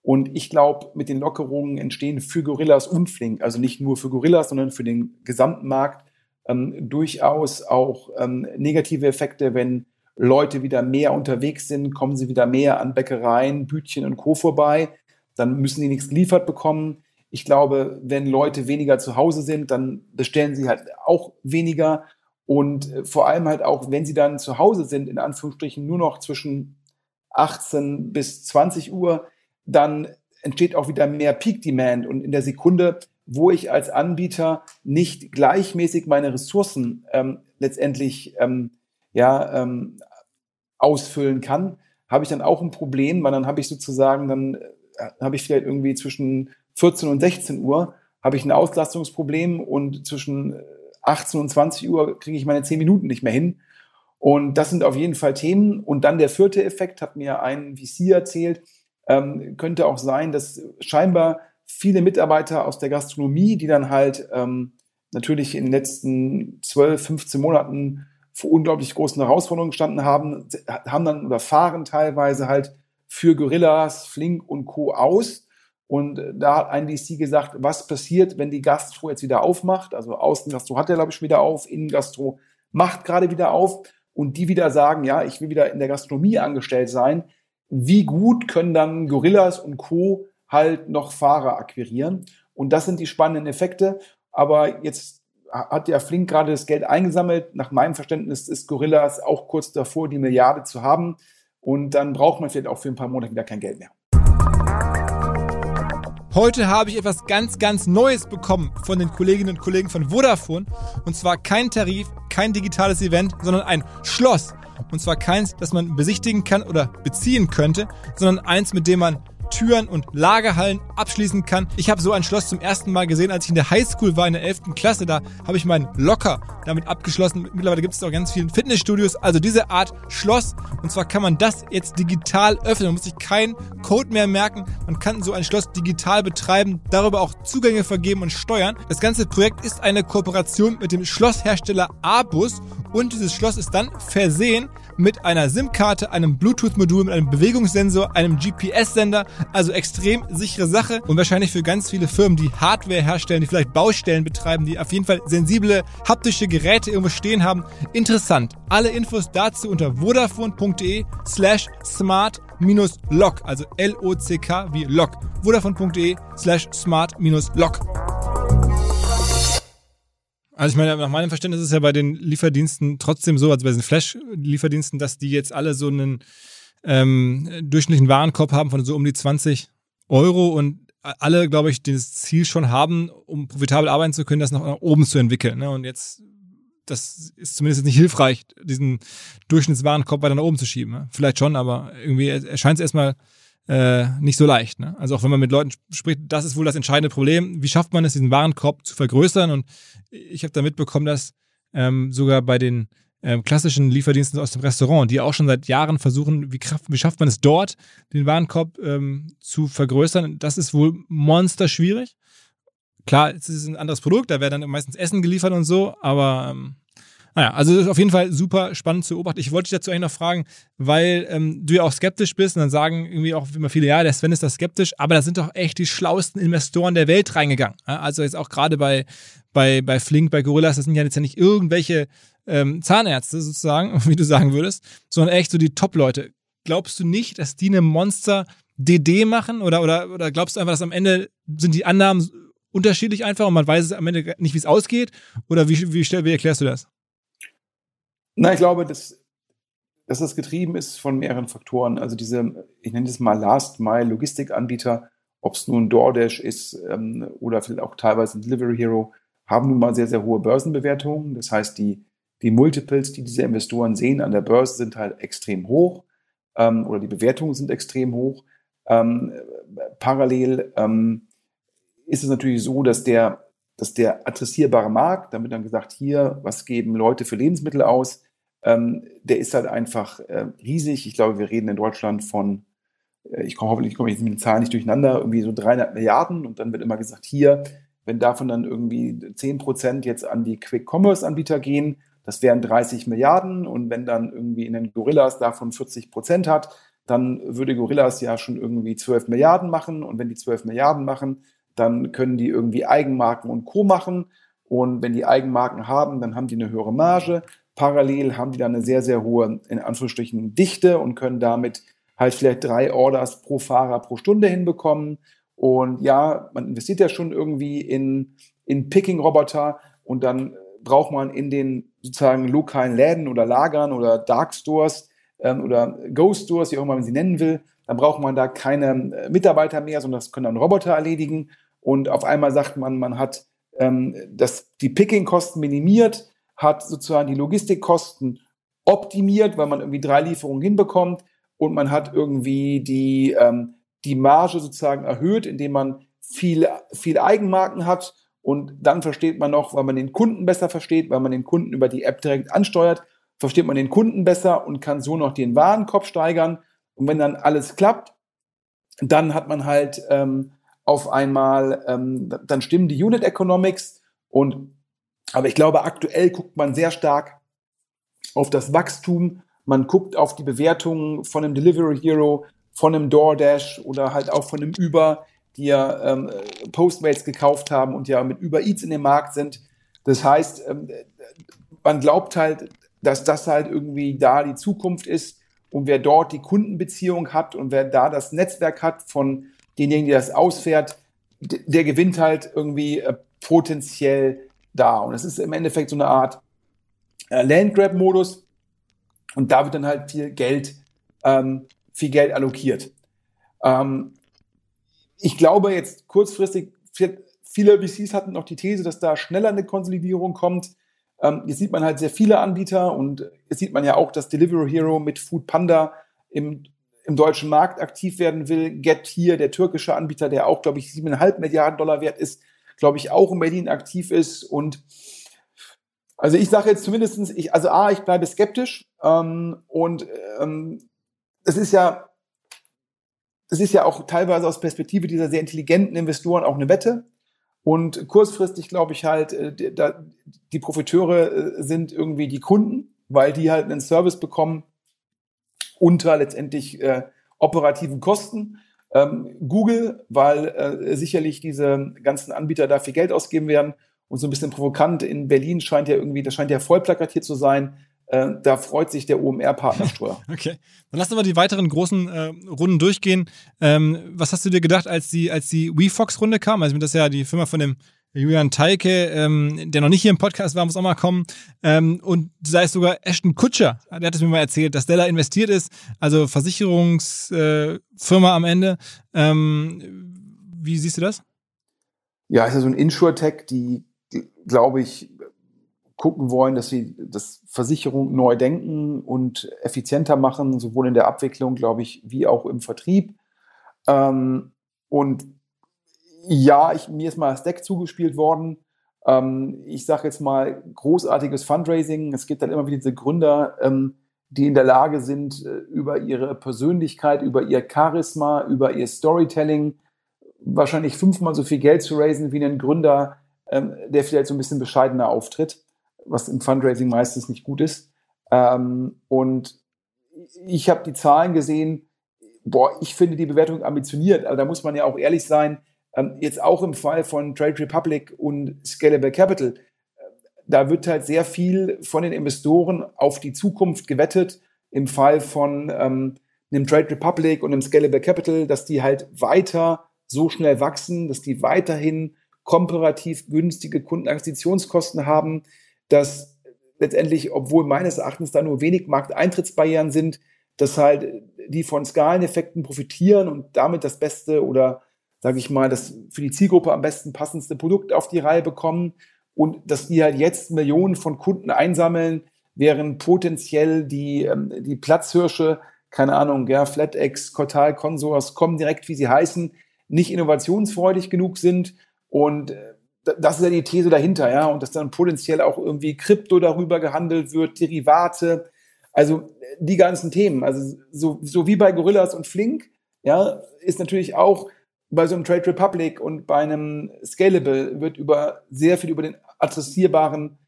Und ich glaube, mit den Lockerungen entstehen für Gorillas und Flink, also nicht nur für Gorillas, sondern für den gesamten Markt ähm, durchaus auch ähm, negative Effekte, wenn Leute wieder mehr unterwegs sind, kommen sie wieder mehr an Bäckereien, Bütchen und Co. vorbei, dann müssen sie nichts geliefert bekommen. Ich glaube, wenn Leute weniger zu Hause sind, dann bestellen sie halt auch weniger. Und äh, vor allem halt auch, wenn sie dann zu Hause sind, in Anführungsstrichen nur noch zwischen 18 bis 20 Uhr, dann entsteht auch wieder mehr Peak Demand. Und in der Sekunde, wo ich als Anbieter nicht gleichmäßig meine Ressourcen ähm, letztendlich ähm, ja, ähm, ausfüllen kann, habe ich dann auch ein Problem, weil dann habe ich sozusagen, dann äh, habe ich vielleicht irgendwie zwischen 14 und 16 Uhr habe ich ein Auslastungsproblem und zwischen 18 und 20 Uhr kriege ich meine 10 Minuten nicht mehr hin. Und das sind auf jeden Fall Themen. Und dann der vierte Effekt, hat mir ein VC erzählt, ähm, könnte auch sein, dass scheinbar viele Mitarbeiter aus der Gastronomie, die dann halt ähm, natürlich in den letzten 12, 15 Monaten vor unglaublich großen Herausforderungen gestanden haben, haben dann oder fahren teilweise halt für Gorillas, Flink und Co. aus. Und da hat ein DC gesagt, was passiert, wenn die Gastro jetzt wieder aufmacht? Also Außengastro hat er, glaube ich, wieder auf, Innengastro macht gerade wieder auf. Und die wieder sagen, ja, ich will wieder in der Gastronomie angestellt sein. Wie gut können dann Gorillas und Co. halt noch Fahrer akquirieren? Und das sind die spannenden Effekte. Aber jetzt hat ja Flink gerade das Geld eingesammelt. Nach meinem Verständnis ist Gorillas auch kurz davor, die Milliarde zu haben. Und dann braucht man vielleicht auch für ein paar Monate wieder kein Geld mehr. Heute habe ich etwas ganz, ganz Neues bekommen von den Kolleginnen und Kollegen von Vodafone. Und zwar kein Tarif, kein digitales Event, sondern ein Schloss. Und zwar keins, das man besichtigen kann oder beziehen könnte, sondern eins, mit dem man Türen und Lagerhallen abschließen kann. Ich habe so ein Schloss zum ersten Mal gesehen, als ich in der Highschool war, in der 11. Klasse. Da habe ich meinen Locker damit abgeschlossen. Mittlerweile gibt es auch ganz viele Fitnessstudios. Also diese Art Schloss. Und zwar kann man das jetzt digital öffnen. Man muss sich keinen Code mehr merken. Man kann so ein Schloss digital betreiben, darüber auch Zugänge vergeben und steuern. Das ganze Projekt ist eine Kooperation mit dem Schlosshersteller Abus. Und dieses Schloss ist dann versehen mit einer SIM-Karte, einem Bluetooth-Modul, mit einem Bewegungssensor, einem GPS-Sender. Also extrem sichere Sache und wahrscheinlich für ganz viele Firmen, die Hardware herstellen, die vielleicht Baustellen betreiben, die auf jeden Fall sensible haptische Geräte irgendwo stehen haben. Interessant. Alle Infos dazu unter vodafone.de slash smart-lock, also L-O-C-K wie Lock. vodafone.de slash smart-lock. Also ich meine, nach meinem Verständnis ist es ja bei den Lieferdiensten trotzdem so, also bei den Flash-Lieferdiensten, dass die jetzt alle so einen ähm, durchschnittlichen Warenkorb haben von so um die 20 Euro und alle, glaube ich, das Ziel schon haben, um profitabel arbeiten zu können, das nach oben zu entwickeln. Ne? Und jetzt, das ist zumindest nicht hilfreich, diesen Durchschnittswarenkorb weiter nach oben zu schieben. Ne? Vielleicht schon, aber irgendwie erscheint es erstmal äh, nicht so leicht. Ne? Also auch wenn man mit Leuten spricht, das ist wohl das entscheidende Problem. Wie schafft man es, diesen Warenkorb zu vergrößern? Und ich habe da mitbekommen, dass ähm, sogar bei den ähm, klassischen Lieferdiensten aus dem Restaurant, die auch schon seit Jahren versuchen, wie, wie schafft man es dort, den Warenkorb ähm, zu vergrößern. Das ist wohl monster schwierig. Klar, es ist ein anderes Produkt, da werden dann meistens Essen geliefert und so, aber ähm, naja, also das ist auf jeden Fall super spannend zu beobachten. Ich wollte dich dazu eigentlich noch fragen, weil ähm, du ja auch skeptisch bist und dann sagen irgendwie auch immer viele, ja, der Sven ist da skeptisch, aber da sind doch echt die schlauesten Investoren der Welt reingegangen. Also jetzt auch gerade bei, bei, bei Flink, bei Gorillas, das sind ja jetzt ja nicht irgendwelche ähm, Zahnärzte sozusagen, *laughs* wie du sagen würdest, sondern echt so die Top-Leute. Glaubst du nicht, dass die eine Monster-DD machen oder, oder, oder glaubst du einfach, dass am Ende sind die Annahmen unterschiedlich einfach und man weiß am Ende nicht, wie es ausgeht? Oder wie, wie, wie erklärst du das? Na, ich glaube, dass, dass das getrieben ist von mehreren Faktoren. Also diese, ich nenne das mal Last-Mile-Logistikanbieter, ob es nun DoorDash ist ähm, oder vielleicht auch teilweise Delivery Hero, haben nun mal sehr, sehr hohe Börsenbewertungen. Das heißt, die, die Multiples, die diese Investoren sehen an der Börse, sind halt extrem hoch ähm, oder die Bewertungen sind extrem hoch. Ähm, parallel ähm, ist es natürlich so, dass der dass der adressierbare Markt, damit dann gesagt, hier, was geben Leute für Lebensmittel aus, ähm, der ist halt einfach äh, riesig. Ich glaube, wir reden in Deutschland von, äh, ich komme hoffentlich komme jetzt mit den Zahlen nicht durcheinander, irgendwie so 300 Milliarden. Und dann wird immer gesagt, hier, wenn davon dann irgendwie 10 Prozent jetzt an die Quick-Commerce-Anbieter gehen, das wären 30 Milliarden. Und wenn dann irgendwie in den Gorillas davon 40 Prozent hat, dann würde Gorillas ja schon irgendwie 12 Milliarden machen. Und wenn die 12 Milliarden machen, dann können die irgendwie Eigenmarken und Co. machen und wenn die Eigenmarken haben, dann haben die eine höhere Marge. Parallel haben die dann eine sehr, sehr hohe, in Anführungsstrichen, Dichte und können damit halt vielleicht drei Orders pro Fahrer pro Stunde hinbekommen. Und ja, man investiert ja schon irgendwie in, in Picking-Roboter und dann braucht man in den sozusagen lokalen Läden oder Lagern oder Dark Stores ähm, oder Ghost Stores, wie auch immer man sie nennen will, dann braucht man da keine äh, Mitarbeiter mehr, sondern das können dann Roboter erledigen. Und auf einmal sagt man, man hat ähm, das, die Picking-Kosten minimiert, hat sozusagen die Logistikkosten optimiert, weil man irgendwie drei Lieferungen hinbekommt und man hat irgendwie die, ähm, die Marge sozusagen erhöht, indem man viel, viel Eigenmarken hat und dann versteht man noch, weil man den Kunden besser versteht, weil man den Kunden über die App direkt ansteuert, versteht man den Kunden besser und kann so noch den Warenkorb steigern. Und wenn dann alles klappt, dann hat man halt ähm, auf einmal, ähm, dann stimmen die Unit Economics und aber ich glaube, aktuell guckt man sehr stark auf das Wachstum. Man guckt auf die Bewertungen von einem Delivery Hero, von einem DoorDash oder halt auch von einem Uber die ja ähm, Postmates gekauft haben und ja mit Uber Eats in dem Markt sind. Das heißt, ähm, man glaubt halt, dass das halt irgendwie da die Zukunft ist und wer dort die Kundenbeziehung hat und wer da das Netzwerk hat von denjenigen, die das ausfährt, der gewinnt halt irgendwie äh, potenziell da. Und es ist im Endeffekt so eine Art äh, Landgrab-Modus und da wird dann halt viel Geld, ähm, viel Geld allokiert. Ähm, ich glaube jetzt kurzfristig, viele VCs hatten noch die These, dass da schneller eine Konsolidierung kommt. Ähm, jetzt sieht man halt sehr viele Anbieter und jetzt sieht man ja auch, dass Delivery Hero mit Food Panda im, im deutschen Markt aktiv werden will. Get hier, der türkische Anbieter, der auch, glaube ich, siebeneinhalb Milliarden Dollar wert ist, glaube ich, auch in Berlin aktiv ist. Und also ich sage jetzt zumindestens, ich, also A, ich bleibe skeptisch ähm, und ähm, es ist ja es ist ja auch teilweise aus Perspektive dieser sehr intelligenten Investoren auch eine Wette. Und kurzfristig glaube ich halt, äh, die Profiteure äh, sind irgendwie die Kunden, weil die halt einen Service bekommen unter letztendlich äh, operativen Kosten. Ähm, Google, weil äh, sicherlich diese ganzen Anbieter da viel Geld ausgeben werden. Und so ein bisschen provokant in Berlin scheint ja irgendwie, das scheint ja voll plakatiert zu sein, äh, da freut sich der OMR-Partner Streuer. *laughs* okay. Dann lass uns mal die weiteren großen äh, Runden durchgehen. Ähm, was hast du dir gedacht, als die, als die WeFox-Runde kam? Also, das ist ja die Firma von dem Julian Teike, ähm, der noch nicht hier im Podcast war, muss auch mal kommen. Ähm, und sei es sogar Ashton Kutscher, der hat es mir mal erzählt, dass der da investiert ist, also Versicherungsfirma äh, am Ende. Ähm, wie siehst du das? Ja, es ist ja so ein Insurtech, die, glaube ich, gucken wollen, dass sie das Versicherung neu denken und effizienter machen, sowohl in der Abwicklung, glaube ich, wie auch im Vertrieb. Ähm, und ja, ich, mir ist mal das Deck zugespielt worden. Ähm, ich sage jetzt mal großartiges Fundraising. Es gibt dann immer wieder diese Gründer, ähm, die in der Lage sind, äh, über ihre Persönlichkeit, über ihr Charisma, über ihr Storytelling wahrscheinlich fünfmal so viel Geld zu raisen wie ein Gründer, ähm, der vielleicht so ein bisschen bescheidener auftritt was im Fundraising meistens nicht gut ist. Ähm, und ich habe die Zahlen gesehen, boah, ich finde die Bewertung ambitioniert, aber da muss man ja auch ehrlich sein, jetzt auch im Fall von Trade Republic und Scalable Capital, äh, da wird halt sehr viel von den Investoren auf die Zukunft gewettet. Im Fall von ähm, einem Trade Republic und einem Scalable Capital, dass die halt weiter so schnell wachsen, dass die weiterhin komparativ günstige Kundenakquisitionskosten haben, dass letztendlich, obwohl meines Erachtens da nur wenig Markteintrittsbarrieren sind, dass halt die von Skaleneffekten profitieren und damit das beste oder sage ich mal, das für die Zielgruppe am besten passendste Produkt auf die Reihe bekommen und dass die halt jetzt Millionen von Kunden einsammeln, während potenziell die, ähm, die Platzhirsche, keine Ahnung, ja, FlatEx, Cortal, Consors, kommen direkt, wie sie heißen, nicht innovationsfreudig genug sind und äh, das ist ja die These dahinter, ja, und dass dann potenziell auch irgendwie Krypto darüber gehandelt wird, Derivate, also die ganzen Themen. Also so, so wie bei Gorillas und Flink, ja, ist natürlich auch bei so einem Trade Republic und bei einem Scalable wird über sehr viel über den adressierbaren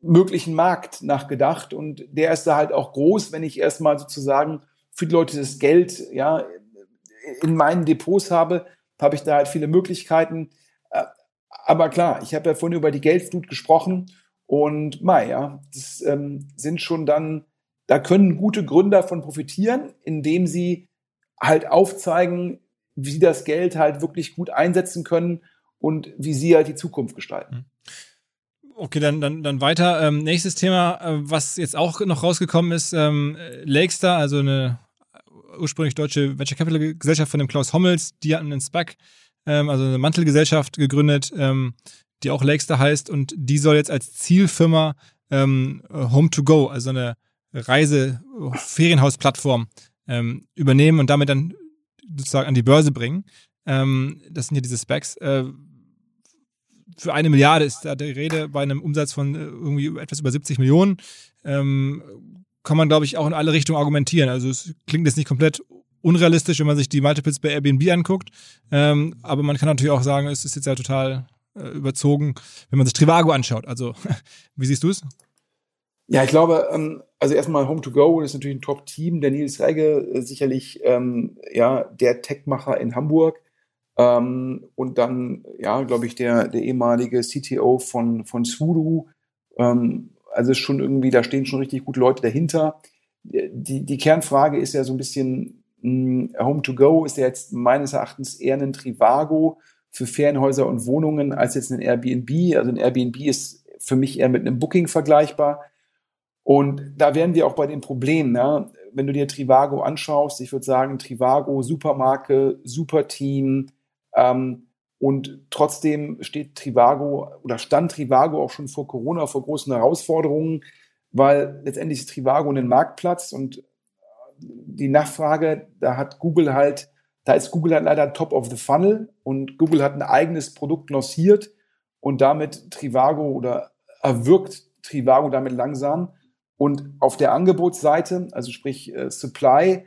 möglichen Markt nachgedacht und der ist da halt auch groß, wenn ich erstmal sozusagen für die Leute das Geld ja in meinen Depots habe, habe ich da halt viele Möglichkeiten. Äh, aber klar, ich habe ja vorhin über die Geldflut gesprochen und Mai, ja, das ähm, sind schon dann, da können gute Gründer von profitieren, indem sie halt aufzeigen, wie sie das Geld halt wirklich gut einsetzen können und wie sie halt die Zukunft gestalten. Mhm. Okay, dann, dann, dann weiter. Ähm, nächstes Thema, äh, was jetzt auch noch rausgekommen ist, ähm, Lakestar, also eine ursprünglich deutsche Venture Capital Gesellschaft von dem Klaus Hommels, die hatten einen SPAC, ähm, also eine Mantelgesellschaft gegründet, ähm, die auch Lakestar heißt und die soll jetzt als Zielfirma ähm, Home to Go, also eine Reise-Ferienhaus-Plattform ähm, übernehmen und damit dann sozusagen an die Börse bringen. Ähm, das sind ja diese Specs. Äh, für eine Milliarde ist da die Rede bei einem Umsatz von äh, irgendwie etwas über 70 Millionen. Ähm, kann man, glaube ich, auch in alle Richtungen argumentieren. Also es klingt jetzt nicht komplett unrealistisch, wenn man sich die Multiples bei Airbnb anguckt. Ähm, aber man kann natürlich auch sagen, es ist jetzt ja total äh, überzogen, wenn man sich Trivago anschaut. Also, *laughs* wie siehst du es? Ja, ich glaube, ähm, also erstmal Home to Go ist natürlich ein Top-Team. Der Nils Regge, äh, sicherlich ähm, ja, der Tech-Macher in Hamburg. Ähm, und dann, ja, glaube ich, der, der ehemalige CTO von, von Sudo. Ähm, also schon irgendwie, da stehen schon richtig gute Leute dahinter. Die, die Kernfrage ist ja so ein bisschen, mh, hm, Home to Go ist ja jetzt meines Erachtens eher ein Trivago für Ferienhäuser und Wohnungen als jetzt ein Airbnb. Also ein Airbnb ist für mich eher mit einem Booking vergleichbar. Und da wären wir auch bei den Problemen. Ja? Wenn du dir Trivago anschaust, ich würde sagen, Trivago, Supermarke, super Team, ähm, und trotzdem steht Trivago oder stand Trivago auch schon vor Corona vor großen Herausforderungen, weil letztendlich ist Trivago ein Marktplatz und die Nachfrage, da hat Google halt, da ist Google halt leider top of the funnel und Google hat ein eigenes Produkt lanciert und damit Trivago oder erwirkt Trivago damit langsam. Und auf der Angebotsseite, also sprich äh, Supply,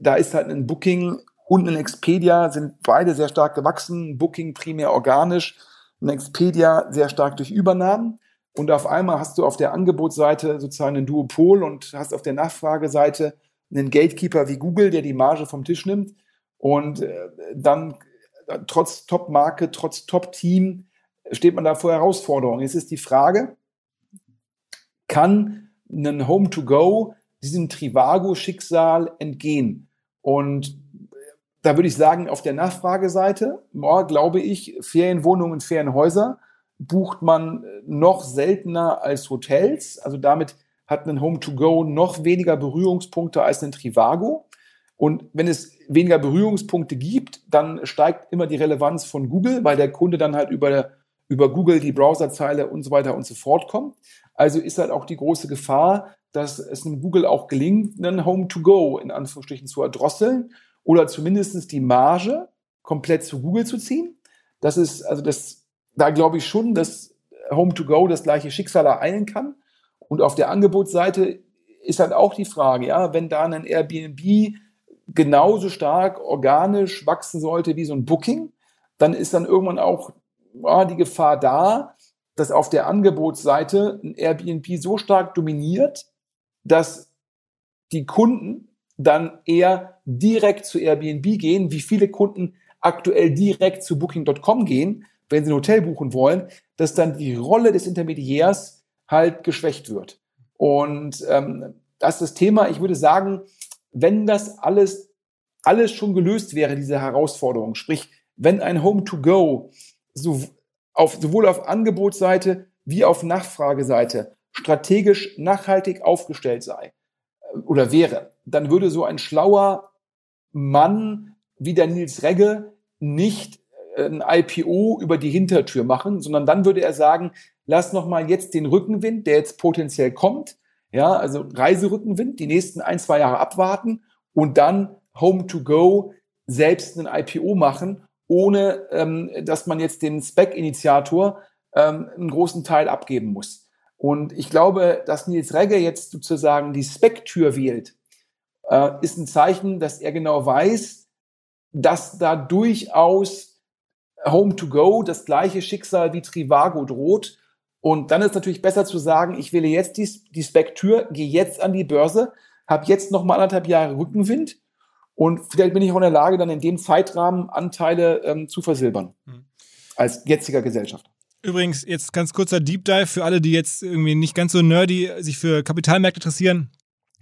da ist halt ein Booking und ein Expedia sind beide sehr stark gewachsen. Booking primär organisch, ein Expedia sehr stark durch Übernahmen. Und auf einmal hast du auf der Angebotsseite sozusagen ein Duopol und hast auf der Nachfrageseite einen Gatekeeper wie Google, der die Marge vom Tisch nimmt. Und äh, dann äh, trotz Top-Marke, trotz Top-Team steht man da vor Herausforderungen. Jetzt ist die Frage, kann ein Home-to-Go diesem Trivago-Schicksal entgehen? Und da würde ich sagen, auf der Nachfrageseite, oh, glaube ich, Ferienwohnungen, Ferienhäuser bucht man noch seltener als Hotels. Also damit hat ein Home-to-Go noch weniger Berührungspunkte als ein Trivago. Und wenn es weniger Berührungspunkte gibt, dann steigt immer die Relevanz von Google, weil der Kunde dann halt über, über Google die Browserzeile und so weiter und so fort kommt. Also ist halt auch die große Gefahr, dass es einem Google auch gelingt, einen Home-to-Go in Anführungsstrichen zu erdrosseln oder zumindest die Marge komplett zu Google zu ziehen. Das ist, also das, da glaube ich schon, dass Home to Go das gleiche Schicksal ereilen kann. Und auf der Angebotsseite ist halt auch die Frage, ja, wenn da ein Airbnb genauso stark organisch wachsen sollte wie so ein Booking, dann ist dann irgendwann auch ja, die Gefahr da, dass auf der Angebotsseite ein Airbnb so stark dominiert, dass die Kunden dann eher direkt zu Airbnb gehen, wie viele Kunden aktuell direkt zu Booking.com gehen, wenn sie ein Hotel buchen wollen, dass dann die Rolle des Intermediärs halt geschwächt wird. Und ähm, das ist das Thema. Ich würde sagen, wenn das alles, alles schon gelöst wäre, diese Herausforderung, sprich, wenn ein Home-to-Go so auf, sowohl auf Angebotsseite wie auf Nachfrageseite strategisch nachhaltig aufgestellt sei äh, oder wäre, dann würde so ein schlauer Mann wie der Nils Regge nicht äh, ein IPO über die Hintertür machen, sondern dann würde er sagen, lass noch mal jetzt den Rückenwind, der jetzt potenziell kommt, ja, also Reiserückenwind, die nächsten ein, zwei Jahre abwarten und dann Home to Go selbst ein IPO machen, ohne ähm, dass man jetzt den Spec-Initiator ähm, einen großen Teil abgeben muss. Und ich glaube, dass Nils Regge jetzt sozusagen die Spec-Tür wählt, äh, ist ein Zeichen, dass er genau weiß, dass da durchaus Home to Go das gleiche Schicksal wie Trivago droht. Und dann ist natürlich besser zu sagen, ich wähle jetzt die, die Spec-Tür, gehe jetzt an die Börse, habe jetzt noch mal anderthalb Jahre Rückenwind und vielleicht bin ich auch in der Lage, dann in dem Zeitrahmen Anteile ähm, zu versilbern. Mhm. Als jetziger Gesellschaft. Übrigens, jetzt ganz kurzer Deep Dive für alle, die jetzt irgendwie nicht ganz so nerdy sich für Kapitalmärkte interessieren.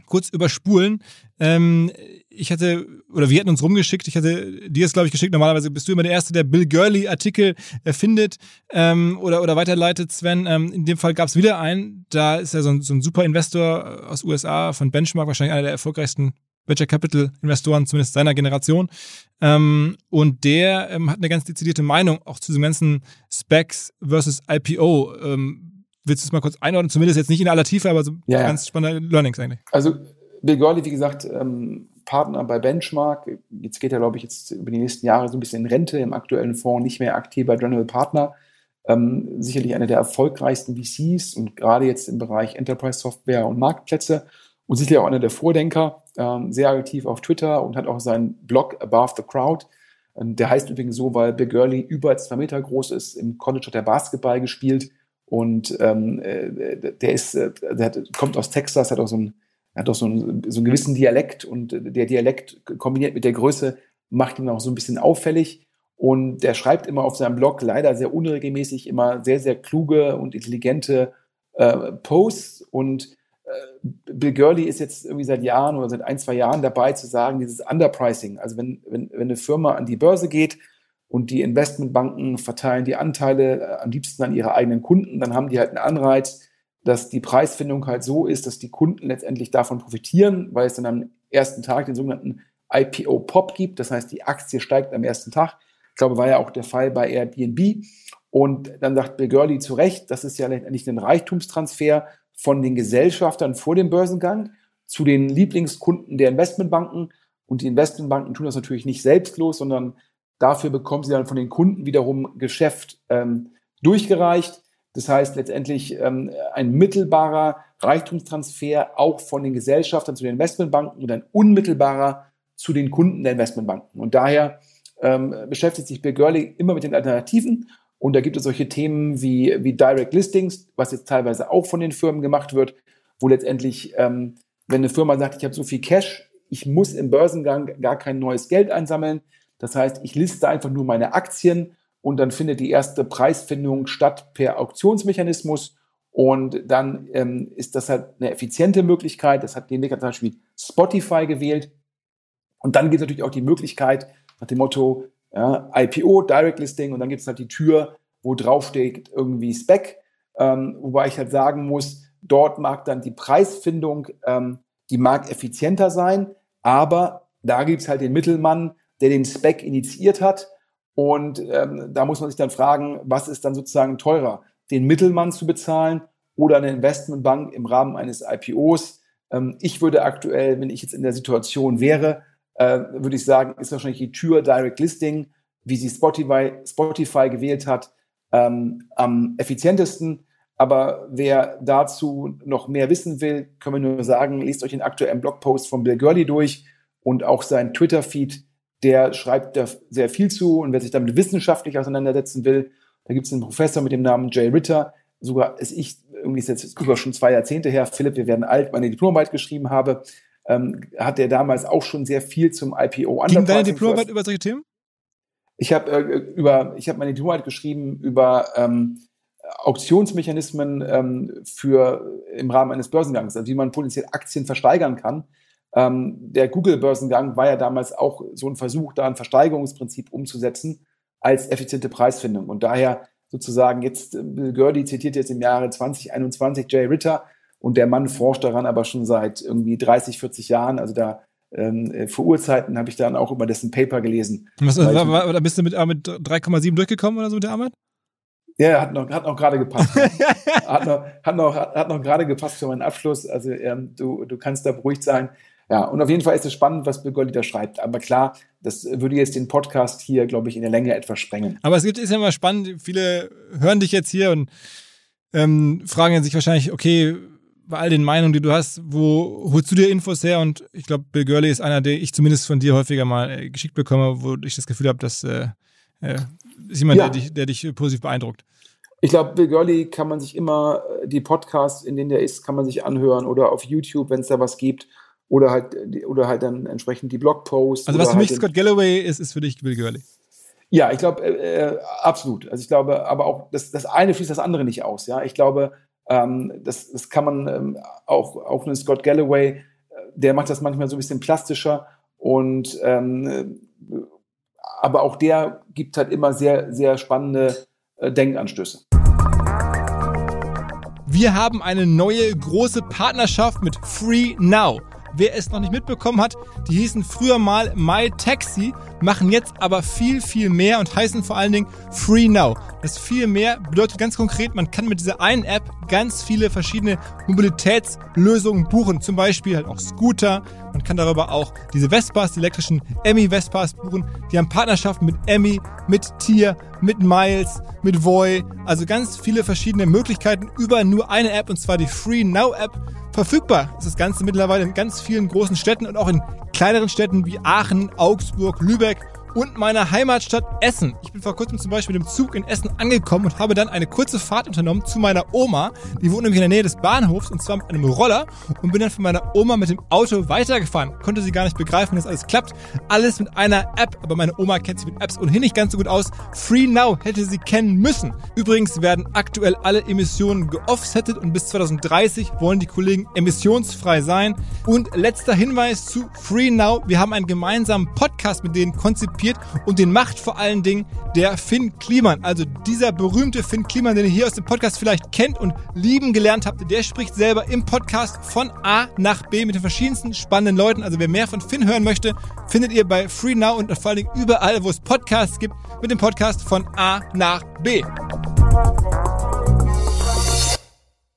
Kurz überspulen. Ähm, ich hatte, oder wir hatten uns rumgeschickt, ich hatte dir es, glaube ich, geschickt. Normalerweise bist du immer der Erste, der Bill Gurley-Artikel äh, findet ähm, oder, oder weiterleitet, Sven. Ähm, in dem Fall gab es wieder einen. Da ist ja so ein, so ein super Investor aus USA von Benchmark, wahrscheinlich einer der erfolgreichsten Venture Capital Investoren, zumindest seiner Generation. Ähm, und der ähm, hat eine ganz dezidierte Meinung auch zu diesem ganzen Specs versus IPO. Ähm, willst du es mal kurz einordnen? Zumindest jetzt nicht in aller Tiefe, aber so ja, ganz spannende Learnings eigentlich. Also Bill Gurley, wie gesagt, ähm, Partner bei Benchmark. Jetzt geht er, glaube ich, jetzt über die nächsten Jahre so ein bisschen in Rente im aktuellen Fonds, nicht mehr aktiv bei General Partner. Ähm, sicherlich einer der erfolgreichsten VCs und gerade jetzt im Bereich Enterprise Software und Marktplätze und sicherlich auch einer der Vordenker, ähm, sehr aktiv auf Twitter und hat auch seinen Blog Above the Crowd. Ähm, der heißt übrigens so, weil Bill Gurley über zwei Meter groß ist. Im College hat er Basketball gespielt und ähm, äh, der ist, äh, der hat, kommt aus Texas, hat auch so einen, hat auch so einen, so einen gewissen Dialekt und der Dialekt kombiniert mit der Größe macht ihn auch so ein bisschen auffällig. Und der schreibt immer auf seinem Blog leider sehr unregelmäßig immer sehr, sehr kluge und intelligente äh, Posts und Bill Gurley ist jetzt irgendwie seit Jahren oder seit ein, zwei Jahren dabei zu sagen, dieses Underpricing. Also wenn, wenn, wenn eine Firma an die Börse geht und die Investmentbanken verteilen die Anteile äh, am liebsten an ihre eigenen Kunden, dann haben die halt einen Anreiz, dass die Preisfindung halt so ist, dass die Kunden letztendlich davon profitieren, weil es dann am ersten Tag den sogenannten IPO-Pop gibt. Das heißt, die Aktie steigt am ersten Tag. Ich glaube, war ja auch der Fall bei Airbnb. Und dann sagt Bill Gurley zu Recht, das ist ja letztendlich ein Reichtumstransfer von den Gesellschaftern vor dem Börsengang zu den Lieblingskunden der Investmentbanken. Und die Investmentbanken tun das natürlich nicht selbstlos, sondern dafür bekommen sie dann von den Kunden wiederum Geschäft ähm, durchgereicht. Das heißt letztendlich ähm, ein mittelbarer Reichtumstransfer auch von den Gesellschaftern zu den Investmentbanken und ein unmittelbarer zu den Kunden der Investmentbanken. Und daher ähm, beschäftigt sich Bill Gurley immer mit den Alternativen und da gibt es solche Themen wie, wie Direct Listings, was jetzt teilweise auch von den Firmen gemacht wird, wo letztendlich, ähm, wenn eine Firma sagt, ich habe so viel Cash, ich muss im Börsengang gar kein neues Geld einsammeln. Das heißt, ich liste einfach nur meine Aktien und dann findet die erste Preisfindung statt per Auktionsmechanismus. Und dann ähm, ist das halt eine effiziente Möglichkeit. Das hat den Weg zum Beispiel Spotify gewählt. Und dann gibt es natürlich auch die Möglichkeit, nach dem Motto, ja, IPO, Direct Listing und dann gibt es halt die Tür, wo draufsteht irgendwie Spec, ähm, wobei ich halt sagen muss, dort mag dann die Preisfindung, ähm, die mag effizienter sein, aber da gibt es halt den Mittelmann, der den Spec initiiert hat und ähm, da muss man sich dann fragen, was ist dann sozusagen teurer, den Mittelmann zu bezahlen oder eine Investmentbank im Rahmen eines IPOs. Ähm, ich würde aktuell, wenn ich jetzt in der Situation wäre, äh, würde ich sagen, ist wahrscheinlich die Tür Direct Listing, wie sie Spotify, Spotify gewählt hat, ähm, am effizientesten. Aber wer dazu noch mehr wissen will, können wir nur sagen, lest euch den aktuellen Blogpost von Bill Gurley durch und auch seinen Twitter-Feed. Der schreibt da sehr viel zu und wer sich damit wissenschaftlich auseinandersetzen will, da gibt es einen Professor mit dem Namen Jay Ritter, sogar ist ich, irgendwie ist jetzt über schon zwei Jahrzehnte her, Philipp, wir werden alt, meine Diplomarbeit geschrieben habe, ähm, hat er damals auch schon sehr viel zum IPO Ging deine Diplomarbeit über solche Themen? Ich habe äh, über, ich habe meine Diplomarbeit geschrieben über ähm, Auktionsmechanismen ähm, für im Rahmen eines Börsengangs, also wie man potenziell Aktien versteigern kann. Ähm, der Google-Börsengang war ja damals auch so ein Versuch, da ein Versteigerungsprinzip umzusetzen als effiziente Preisfindung. Und daher sozusagen jetzt, äh, Bill Gurley zitiert jetzt im Jahre 2021 Jay Ritter, und der Mann forscht daran aber schon seit irgendwie 30, 40 Jahren. Also da ähm, äh, vor Urzeiten habe ich dann auch über dessen Paper gelesen. Was, war, war, oder bist du mit, äh, mit 3,7 durchgekommen oder so mit der Arbeit? Ja, hat noch, hat noch gerade gepasst. *laughs* hat noch, hat noch, hat noch gerade gepasst für meinen Abschluss. Also ähm, du, du kannst da beruhigt sein. Ja, und auf jeden Fall ist es spannend, was Bill Goldi da schreibt. Aber klar, das würde jetzt den Podcast hier, glaube ich, in der Länge etwas sprengen. Aber es gibt, ist ja immer spannend, viele hören dich jetzt hier und ähm, fragen sich wahrscheinlich, okay, bei all den Meinungen, die du hast, wo holst du dir Infos her? Und ich glaube, Bill Gurley ist einer, der ich zumindest von dir häufiger mal äh, geschickt bekomme, wo ich das Gefühl habe, dass äh, äh, ist jemand, ja. der, dich, der dich positiv beeindruckt. Ich glaube, Bill Gurley kann man sich immer, äh, die Podcasts, in denen der ist, kann man sich anhören oder auf YouTube, wenn es da was gibt. Oder halt, oder halt dann entsprechend die Blogposts. Also was für mich halt Scott Galloway ist, ist für dich Bill Gurley. Ja, ich glaube, äh, äh, absolut. Also ich glaube, aber auch das, das eine schließt das andere nicht aus. Ja, ich glaube, ähm, das, das kann man ähm, auch, auch einen Scott Galloway, äh, der macht das manchmal so ein bisschen plastischer und ähm, aber auch der gibt halt immer sehr, sehr spannende äh, Denkanstöße. Wir haben eine neue große Partnerschaft mit Free Now. Wer es noch nicht mitbekommen hat, die hießen früher mal My Taxi, machen jetzt aber viel, viel mehr und heißen vor allen Dingen Free Now. Das viel mehr bedeutet ganz konkret, man kann mit dieser einen App ganz viele verschiedene Mobilitätslösungen buchen. Zum Beispiel halt auch Scooter. Man kann darüber auch diese Vespas, die elektrischen Emmy Vespas buchen. Die haben Partnerschaften mit Emmy, mit Tier, mit Miles, mit Voy. Also ganz viele verschiedene Möglichkeiten über nur eine App und zwar die Free Now App. Verfügbar. Ist das Ganze mittlerweile in ganz vielen großen Städten und auch in kleineren Städten wie Aachen, Augsburg, Lübeck und meiner Heimatstadt Essen. Ich bin vor kurzem zum Beispiel mit dem Zug in Essen angekommen und habe dann eine kurze Fahrt unternommen zu meiner Oma. Die wohnt nämlich in der Nähe des Bahnhofs und zwar mit einem Roller und bin dann von meiner Oma mit dem Auto weitergefahren. Konnte sie gar nicht begreifen, dass alles klappt. Alles mit einer App, aber meine Oma kennt sich mit Apps ohnehin nicht ganz so gut aus. Free Now hätte sie kennen müssen. Übrigens werden aktuell alle Emissionen geoffsettet und bis 2030 wollen die Kollegen emissionsfrei sein. Und letzter Hinweis zu Free Now. Wir haben einen gemeinsamen Podcast mit denen konzipiert präsentiert und den macht vor allen Dingen der Finn Kliman. Also dieser berühmte Finn Kliman, den ihr hier aus dem Podcast vielleicht kennt und lieben gelernt habt, der spricht selber im Podcast von A nach B mit den verschiedensten spannenden Leuten. Also wer mehr von Finn hören möchte, findet ihr bei Free Now und vor allen Dingen überall, wo es Podcasts gibt, mit dem Podcast von A nach B.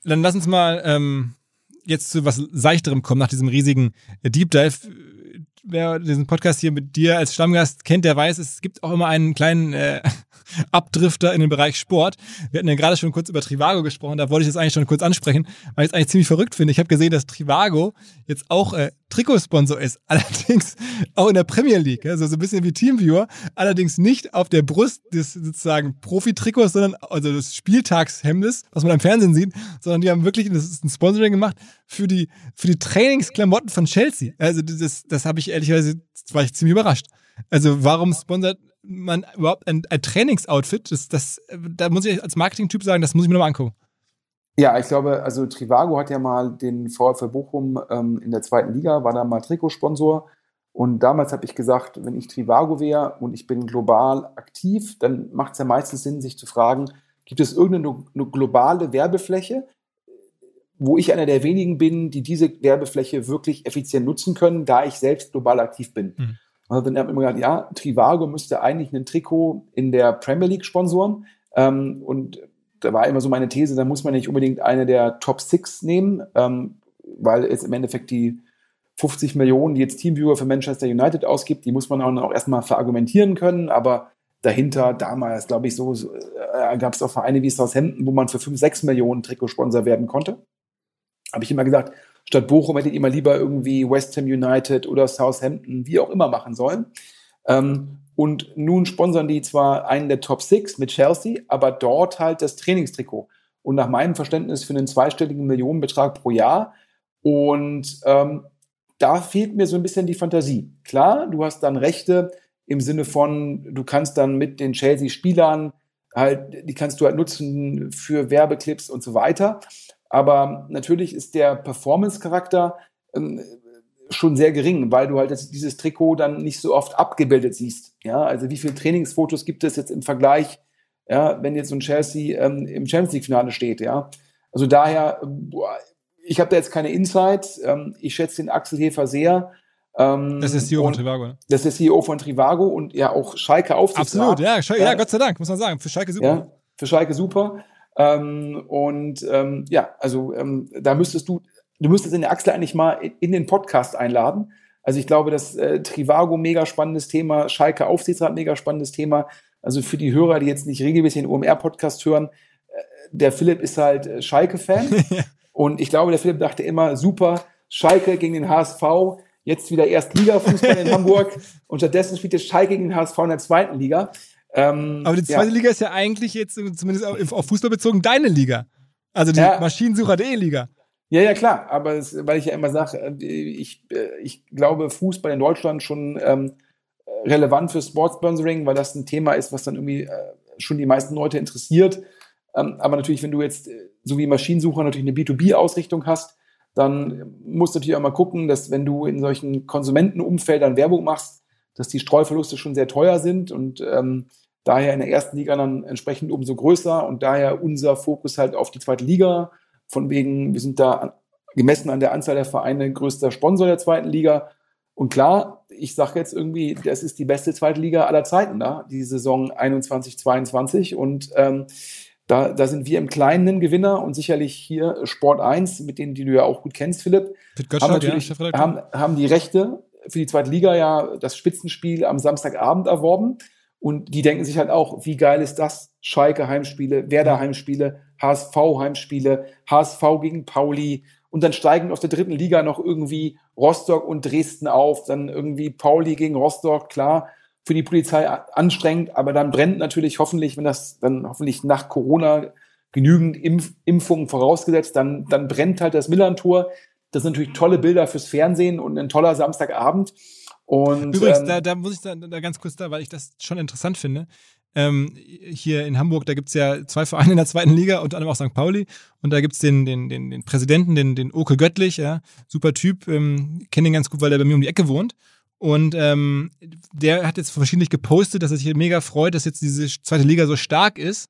Dann lass uns mal ähm, jetzt zu was Seichterem kommen nach diesem riesigen Deep Dive wer diesen Podcast hier mit dir als Stammgast kennt, der weiß, es gibt auch immer einen kleinen äh, *laughs* Abdrifter in den Bereich Sport. Wir hatten ja gerade schon kurz über Trivago gesprochen, da wollte ich das eigentlich schon kurz ansprechen, weil ich es eigentlich ziemlich verrückt finde. Ich habe gesehen, dass Trivago jetzt auch äh, Trikotsponsor ist, *laughs* allerdings auch in der Premier League, also so ein bisschen wie Teamviewer, allerdings nicht auf der Brust des sozusagen Profi-Trikots, sondern also des Spieltagshemdes, was man am Fernsehen sieht, sondern die haben wirklich das ist ein Sponsoring gemacht für die für die Trainingsklamotten von Chelsea. Also das das habe ich ehrlicherweise war ich ziemlich überrascht. Also warum sponsert man überhaupt ein, ein Trainingsoutfit? Das, das, da muss ich als Marketing-Typ sagen, das muss ich mir nochmal angucken. Ja, ich glaube, also Trivago hat ja mal den VfL Bochum ähm, in der zweiten Liga, war da mal Trikotsponsor. Und damals habe ich gesagt, wenn ich Trivago wäre und ich bin global aktiv, dann macht es ja meistens Sinn, sich zu fragen, gibt es irgendeine globale Werbefläche, wo ich einer der wenigen bin, die diese Werbefläche wirklich effizient nutzen können, da ich selbst global aktiv bin. Mhm. Und dann habe ich immer gedacht, ja, Trivago müsste eigentlich ein Trikot in der Premier League sponsoren. Ähm, und da war immer so meine These, da muss man nicht unbedingt eine der Top Six nehmen, ähm, weil es im Endeffekt die 50 Millionen, die jetzt Teamviewer für Manchester United ausgibt, die muss man auch, auch erstmal verargumentieren können, aber dahinter damals, glaube ich, so, so äh, gab es auch Vereine wie Southampton, wo man für 5, 6 Millionen Trikotsponsor werden konnte. Habe ich immer gesagt, Statt Bochum hättet ihr mal lieber irgendwie West Ham United oder Southampton, wie auch immer, machen sollen. Ähm, und nun sponsern die zwar einen der Top Six mit Chelsea, aber dort halt das Trainingstrikot. Und nach meinem Verständnis für einen zweistelligen Millionenbetrag pro Jahr. Und ähm, da fehlt mir so ein bisschen die Fantasie. Klar, du hast dann Rechte im Sinne von, du kannst dann mit den Chelsea-Spielern halt, die kannst du halt nutzen für Werbeclips und so weiter. Aber natürlich ist der Performance-Charakter ähm, schon sehr gering, weil du halt dieses Trikot dann nicht so oft abgebildet siehst. Ja, also wie viele Trainingsfotos gibt es jetzt im Vergleich, ja, wenn jetzt so ein Chelsea ähm, im Champions League-Finale steht, ja. Also daher, boah, ich habe da jetzt keine Insights. Ähm, ich schätze den Axel Hefer sehr. Ähm, das ist CEO von Trivago. Ne? Das ist CEO von Trivago und ja auch Schalke Aufsichtsrat. Absolut, ja, Schalke, ja, Gott sei Dank, muss man sagen. Für Schalke super. Ja, für Schalke super. Ähm, und ähm, ja, also ähm, da müsstest du du müsstest den Axel eigentlich mal in den Podcast einladen. Also ich glaube, das äh, Trivago mega spannendes Thema, Schalke Aufsichtsrat mega spannendes Thema. Also für die Hörer, die jetzt nicht regelmäßig den OMR-Podcast hören, äh, der Philipp ist halt äh, Schalke-Fan. *laughs* und ich glaube, der Philipp dachte immer, super, Schalke gegen den HSV, jetzt wieder Erstliga-Fußball in *laughs* Hamburg und stattdessen spielt jetzt Schalke gegen den HSV in der zweiten Liga. Ähm, Aber die zweite ja. Liga ist ja eigentlich jetzt, zumindest auf Fußball bezogen, deine Liga. Also die ja. Maschinensucher.de-Liga. Ja, ja, klar. Aber es, weil ich ja immer sage, äh, ich, äh, ich glaube, Fußball in Deutschland schon ähm, relevant für Sportsponsoring, weil das ein Thema ist, was dann irgendwie äh, schon die meisten Leute interessiert. Ähm, aber natürlich, wenn du jetzt äh, so wie Maschinensucher natürlich eine B2B-Ausrichtung hast, dann musst du natürlich auch mal gucken, dass wenn du in solchen Konsumentenumfeldern Werbung machst, dass die Streuverluste schon sehr teuer sind und ähm, daher in der ersten Liga dann entsprechend umso größer und daher unser Fokus halt auf die zweite Liga. Von wegen, wir sind da gemessen an der Anzahl der Vereine größter Sponsor der zweiten Liga. Und klar, ich sage jetzt irgendwie, das ist die beste zweite Liga aller Zeiten da, die Saison 21, 22. Und ähm, da, da sind wir im Kleinen Gewinner und sicherlich hier Sport 1, mit denen, die du ja auch gut kennst, Philipp, haben natürlich ja, haben, haben die Rechte für die zweite Liga ja das Spitzenspiel am Samstagabend erworben. Und die denken sich halt auch, wie geil ist das? Schalke Heimspiele, Werder Heimspiele, HSV Heimspiele, HSV gegen Pauli. Und dann steigen aus der dritten Liga noch irgendwie Rostock und Dresden auf. Dann irgendwie Pauli gegen Rostock, klar für die Polizei anstrengend, aber dann brennt natürlich hoffentlich, wenn das dann hoffentlich nach Corona genügend Impf Impfungen vorausgesetzt, dann, dann brennt halt das Millantor. Das sind natürlich tolle Bilder fürs Fernsehen und ein toller Samstagabend. Und, Übrigens, ähm, da, da muss ich da, da ganz kurz da, weil ich das schon interessant finde. Ähm, hier in Hamburg, da gibt es ja zwei Vereine in der zweiten Liga, unter anderem auch St. Pauli. Und da gibt es den, den, den, den Präsidenten, den, den Oke Göttlich, ja, super Typ, ähm, kenne ihn ganz gut, weil der bei mir um die Ecke wohnt. Und ähm, der hat jetzt verschiedentlich gepostet, dass er sich hier mega freut, dass jetzt diese zweite Liga so stark ist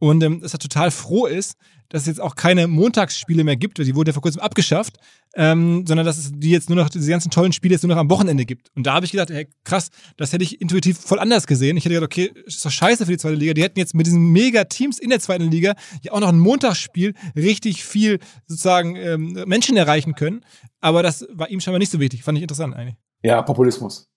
und ähm, dass er total froh ist, dass es jetzt auch keine Montagsspiele mehr gibt, die wurden ja vor kurzem abgeschafft, ähm, sondern dass es die jetzt nur noch, diese ganzen tollen Spiele jetzt nur noch am Wochenende gibt. Und da habe ich gedacht, hey, krass, das hätte ich intuitiv voll anders gesehen. Ich hätte gedacht, okay, ist doch scheiße für die zweite Liga. Die hätten jetzt mit diesen Mega-Teams in der zweiten Liga ja auch noch ein Montagsspiel richtig viel sozusagen ähm, Menschen erreichen können. Aber das war ihm scheinbar nicht so wichtig. Fand ich interessant eigentlich. Ja, Populismus.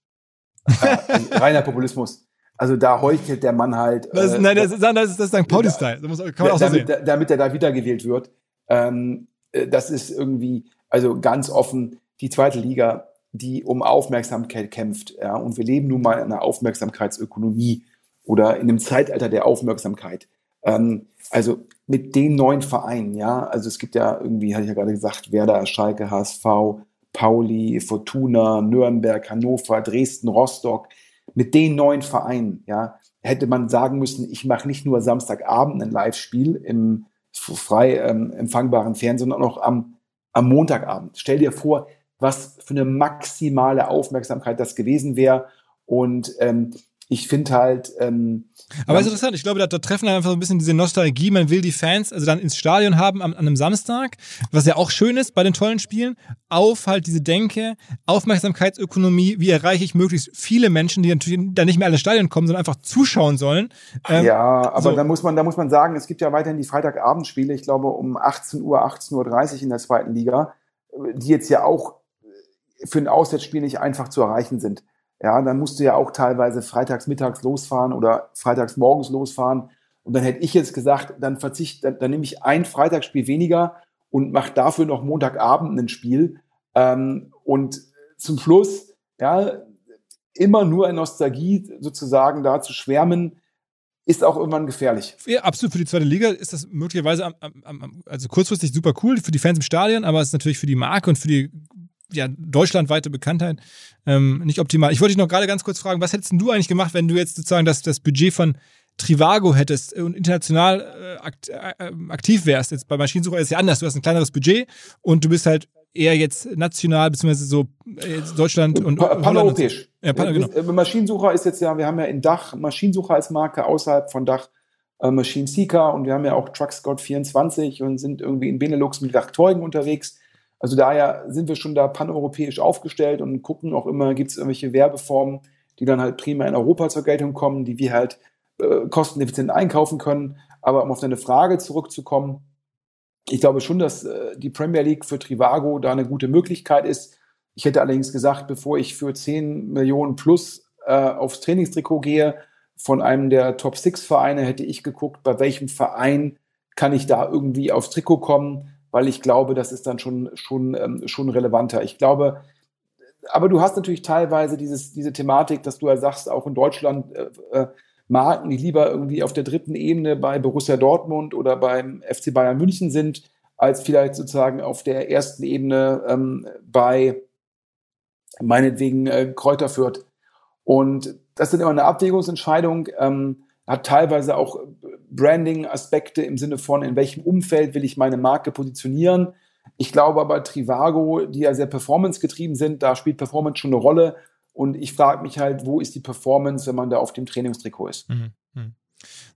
*laughs* äh, reiner Populismus. Also da heuchelt der Mann halt. Das, äh, nein, das, ist, das ist das St. Pauli-Style. So damit, sehen. damit er da wiedergewählt wird. Ähm, äh, das ist irgendwie, also ganz offen, die zweite Liga, die um Aufmerksamkeit kämpft. Ja, und wir leben nun mal in einer Aufmerksamkeitsökonomie oder in einem Zeitalter der Aufmerksamkeit. Ähm, also mit den neuen Vereinen, ja, also es gibt ja irgendwie, hatte ich ja gerade gesagt, Werder, Schalke, HSV, Pauli, Fortuna, Nürnberg, Hannover, Dresden, Rostock, mit den neuen Vereinen, ja, hätte man sagen müssen, ich mache nicht nur Samstagabend ein Live-Spiel im frei ähm, empfangbaren Fernsehen, sondern auch am, am Montagabend. Stell dir vor, was für eine maximale Aufmerksamkeit das gewesen wäre. Und ähm, ich finde halt. Ähm, Aber es ist interessant, ich glaube, da, da treffen einfach so ein bisschen diese Nostalgie. Man will die Fans also dann ins Stadion haben an, an einem Samstag, was ja auch schön ist bei den tollen Spielen, auf halt diese Denke, Aufmerksamkeitsökonomie, wie erreiche ich möglichst viele Menschen, die natürlich da nicht mehr alle Stadion kommen, sondern einfach zuschauen sollen. Ähm, ja, aber so. da muss man, da muss man sagen, es gibt ja weiterhin die Freitagabendspiele, ich glaube um 18 Uhr, 18.30 Uhr in der zweiten Liga, die jetzt ja auch für ein Auswärtsspiel nicht einfach zu erreichen sind. Ja, dann musst du ja auch teilweise freitags mittags losfahren oder freitags morgens losfahren. Und dann hätte ich jetzt gesagt, dann verzichte, dann, dann nehme ich ein Freitagsspiel weniger und mache dafür noch Montagabend ein Spiel. Ähm, und zum Schluss, ja, immer nur in Nostalgie sozusagen da zu schwärmen, ist auch irgendwann gefährlich. Ja, absolut. Für die zweite Liga ist das möglicherweise am, am, also kurzfristig super cool für die Fans im Stadion, aber es ist natürlich für die Marke und für die ja, deutschlandweite Bekanntheit ähm, nicht optimal. Ich wollte dich noch gerade ganz kurz fragen, was hättest du eigentlich gemacht, wenn du jetzt sozusagen das, das Budget von Trivago hättest und international äh, äh, aktiv wärst? Jetzt bei Maschinensucher ist es ja anders. Du hast ein kleineres Budget und du bist halt eher jetzt national, beziehungsweise so äh, Deutschland und pa Paneuropäisch. Ja, pan genau. Äh, Maschinensucher ist jetzt ja, wir haben ja in Dach Maschinensucher als Marke, außerhalb von Dach äh, Machine Seeker und wir haben ja auch Truck Scout 24 und sind irgendwie in Benelux mit Werkzeugen unterwegs. Also daher sind wir schon da paneuropäisch aufgestellt und gucken auch immer, gibt es irgendwelche Werbeformen, die dann halt prima in Europa zur Geltung kommen, die wir halt äh, kosteneffizient einkaufen können. Aber um auf deine Frage zurückzukommen, ich glaube schon, dass äh, die Premier League für Trivago da eine gute Möglichkeit ist. Ich hätte allerdings gesagt, bevor ich für 10 Millionen plus äh, aufs Trainingstrikot gehe von einem der Top Six Vereine, hätte ich geguckt, bei welchem Verein kann ich da irgendwie aufs Trikot kommen, weil ich glaube, das ist dann schon, schon, ähm, schon relevanter. Ich glaube, aber du hast natürlich teilweise dieses, diese Thematik, dass du ja sagst, auch in Deutschland äh, äh Marken, die lieber irgendwie auf der dritten Ebene bei Borussia Dortmund oder beim FC Bayern München sind, als vielleicht sozusagen auf der ersten Ebene ähm, bei meinetwegen äh, Kräuter Fürth. Und das sind immer eine Abwägungsentscheidung, ähm, hat teilweise auch Branding-Aspekte im Sinne von, in welchem Umfeld will ich meine Marke positionieren. Ich glaube aber Trivago, die ja sehr performance-getrieben sind, da spielt Performance schon eine Rolle. Und ich frage mich halt, wo ist die Performance, wenn man da auf dem Trainingstrikot ist? Mhm. Mhm.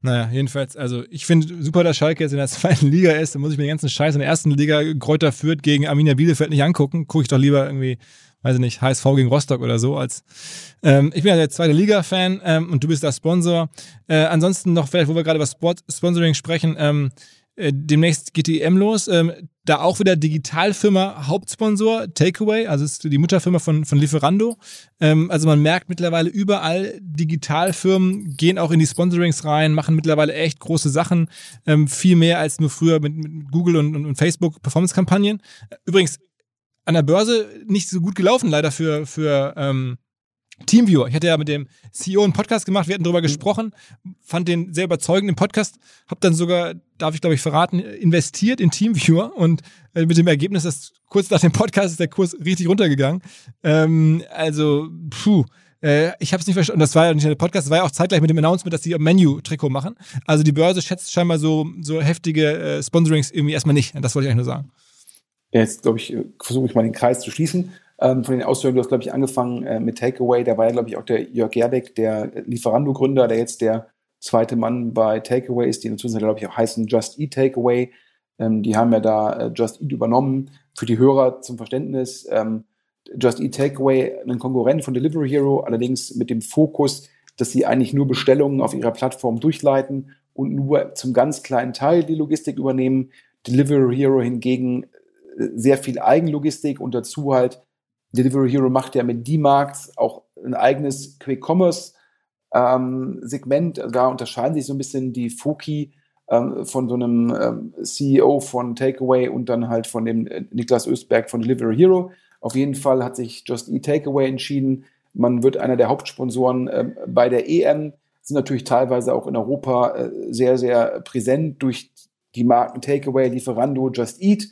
Naja, jedenfalls, also ich finde super, dass Schalke jetzt in der *laughs* zweiten Liga ist. Da muss ich mir den ganzen Scheiß in der ersten Liga Kräuter führt gegen Arminia Bielefeld nicht angucken. Gucke ich doch lieber irgendwie weiß ich nicht, HSV gegen Rostock oder so. Als ähm, ich bin ja der zweite Liga-Fan ähm, und du bist der Sponsor. Äh, ansonsten noch vielleicht, wo wir gerade über Sport Sponsoring sprechen, ähm, äh, demnächst geht die EM los. Ähm, da auch wieder Digitalfirma Hauptsponsor, Takeaway, also ist die Mutterfirma von, von Lieferando. Ähm, also man merkt mittlerweile überall, Digitalfirmen gehen auch in die Sponsorings rein, machen mittlerweile echt große Sachen, ähm, viel mehr als nur früher mit, mit Google und, und, und Facebook Performance-Kampagnen. Übrigens, an der Börse nicht so gut gelaufen, leider für, für ähm, Teamviewer. Ich hatte ja mit dem CEO einen Podcast gemacht, wir hatten darüber mhm. gesprochen, fand den sehr überzeugend im Podcast, habe dann sogar, darf ich glaube ich verraten, investiert in Teamviewer und äh, mit dem Ergebnis, dass kurz nach dem Podcast ist der Kurs richtig runtergegangen. Ähm, also, puh. Äh, ich habe es nicht verstanden. Das war ja nicht der Podcast, das war ja auch zeitgleich mit dem Announcement, dass sie ein Menu-Trikot machen. Also die Börse schätzt scheinbar so, so heftige äh, Sponsorings irgendwie erstmal nicht. Das wollte ich eigentlich nur sagen. Jetzt, glaube ich, versuche ich mal den Kreis zu schließen. Ähm, von den Ausführungen, du hast, glaube ich, angefangen äh, mit Takeaway. Da war ja, glaube ich, auch der Jörg Gerbeck, der Lieferando-Gründer, der jetzt der zweite Mann bei Takeaway ist, die inzwischen, glaube ich, auch heißen Just Eat Takeaway. Ähm, die haben ja da äh, Just Eat übernommen. Für die Hörer zum Verständnis, ähm, Just Eat Takeaway, ein Konkurrent von Delivery Hero, allerdings mit dem Fokus, dass sie eigentlich nur Bestellungen auf ihrer Plattform durchleiten und nur zum ganz kleinen Teil die Logistik übernehmen. Delivery Hero hingegen sehr viel Eigenlogistik und dazu halt Delivery Hero macht ja mit D-Marks auch ein eigenes Quick Commerce ähm. Da unterscheiden sich so ein bisschen die Foki ähm, von so einem ähm, CEO von Takeaway und dann halt von dem äh, Niklas Östberg von Delivery Hero. Auf jeden Fall hat sich Just Eat Takeaway entschieden. Man wird einer der Hauptsponsoren äh, bei der EM, sind natürlich teilweise auch in Europa äh, sehr, sehr präsent durch die Marken Takeaway, Lieferando, Just Eat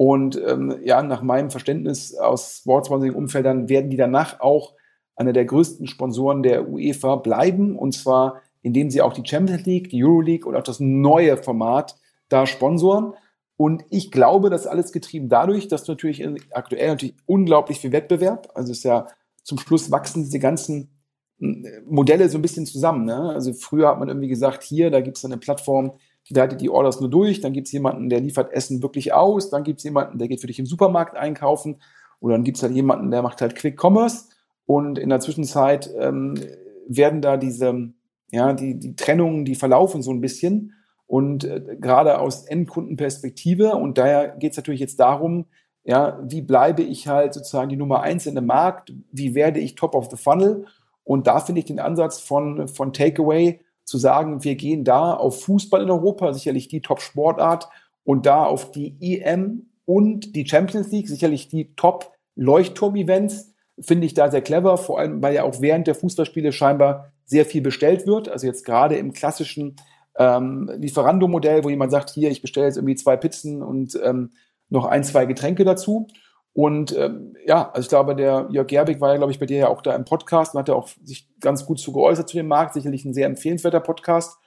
und ähm, ja, nach meinem Verständnis aus Sportsponsoring-Umfeldern werden die danach auch einer der größten Sponsoren der UEFA bleiben. Und zwar, indem sie auch die Champions League, die Euroleague und auch das neue Format da sponsoren. Und ich glaube, das ist alles getrieben dadurch, dass natürlich aktuell natürlich unglaublich viel Wettbewerb, also ist ja zum Schluss wachsen diese ganzen hm, Modelle so ein bisschen zusammen. Ne? Also früher hat man irgendwie gesagt, hier, da gibt es eine Plattform, leitet die Orders nur durch, dann gibt es jemanden, der liefert Essen wirklich aus, dann gibt es jemanden, der geht für dich im Supermarkt einkaufen. Oder dann gibt es halt jemanden, der macht halt Quick Commerce. Und in der Zwischenzeit ähm, werden da diese, ja, die, die Trennungen, die verlaufen so ein bisschen. Und äh, gerade aus Endkundenperspektive. Und daher geht es natürlich jetzt darum, ja, wie bleibe ich halt sozusagen die Nummer eins in dem Markt, wie werde ich Top of the Funnel? Und da finde ich den Ansatz von, von Takeaway zu sagen, wir gehen da auf Fußball in Europa, sicherlich die Top-Sportart, und da auf die EM und die Champions League, sicherlich die Top-Leuchtturm-Events, finde ich da sehr clever, vor allem, weil ja auch während der Fußballspiele scheinbar sehr viel bestellt wird. Also jetzt gerade im klassischen ähm, Lieferando-Modell, wo jemand sagt, hier, ich bestelle jetzt irgendwie zwei Pizzen und ähm, noch ein, zwei Getränke dazu. Und ähm, ja, also ich glaube, der Jörg Gerbig war ja, glaube ich, bei dir ja auch da im Podcast und hat ja auch sich ganz gut zu geäußert zu dem Markt. Sicherlich ein sehr empfehlenswerter Podcast.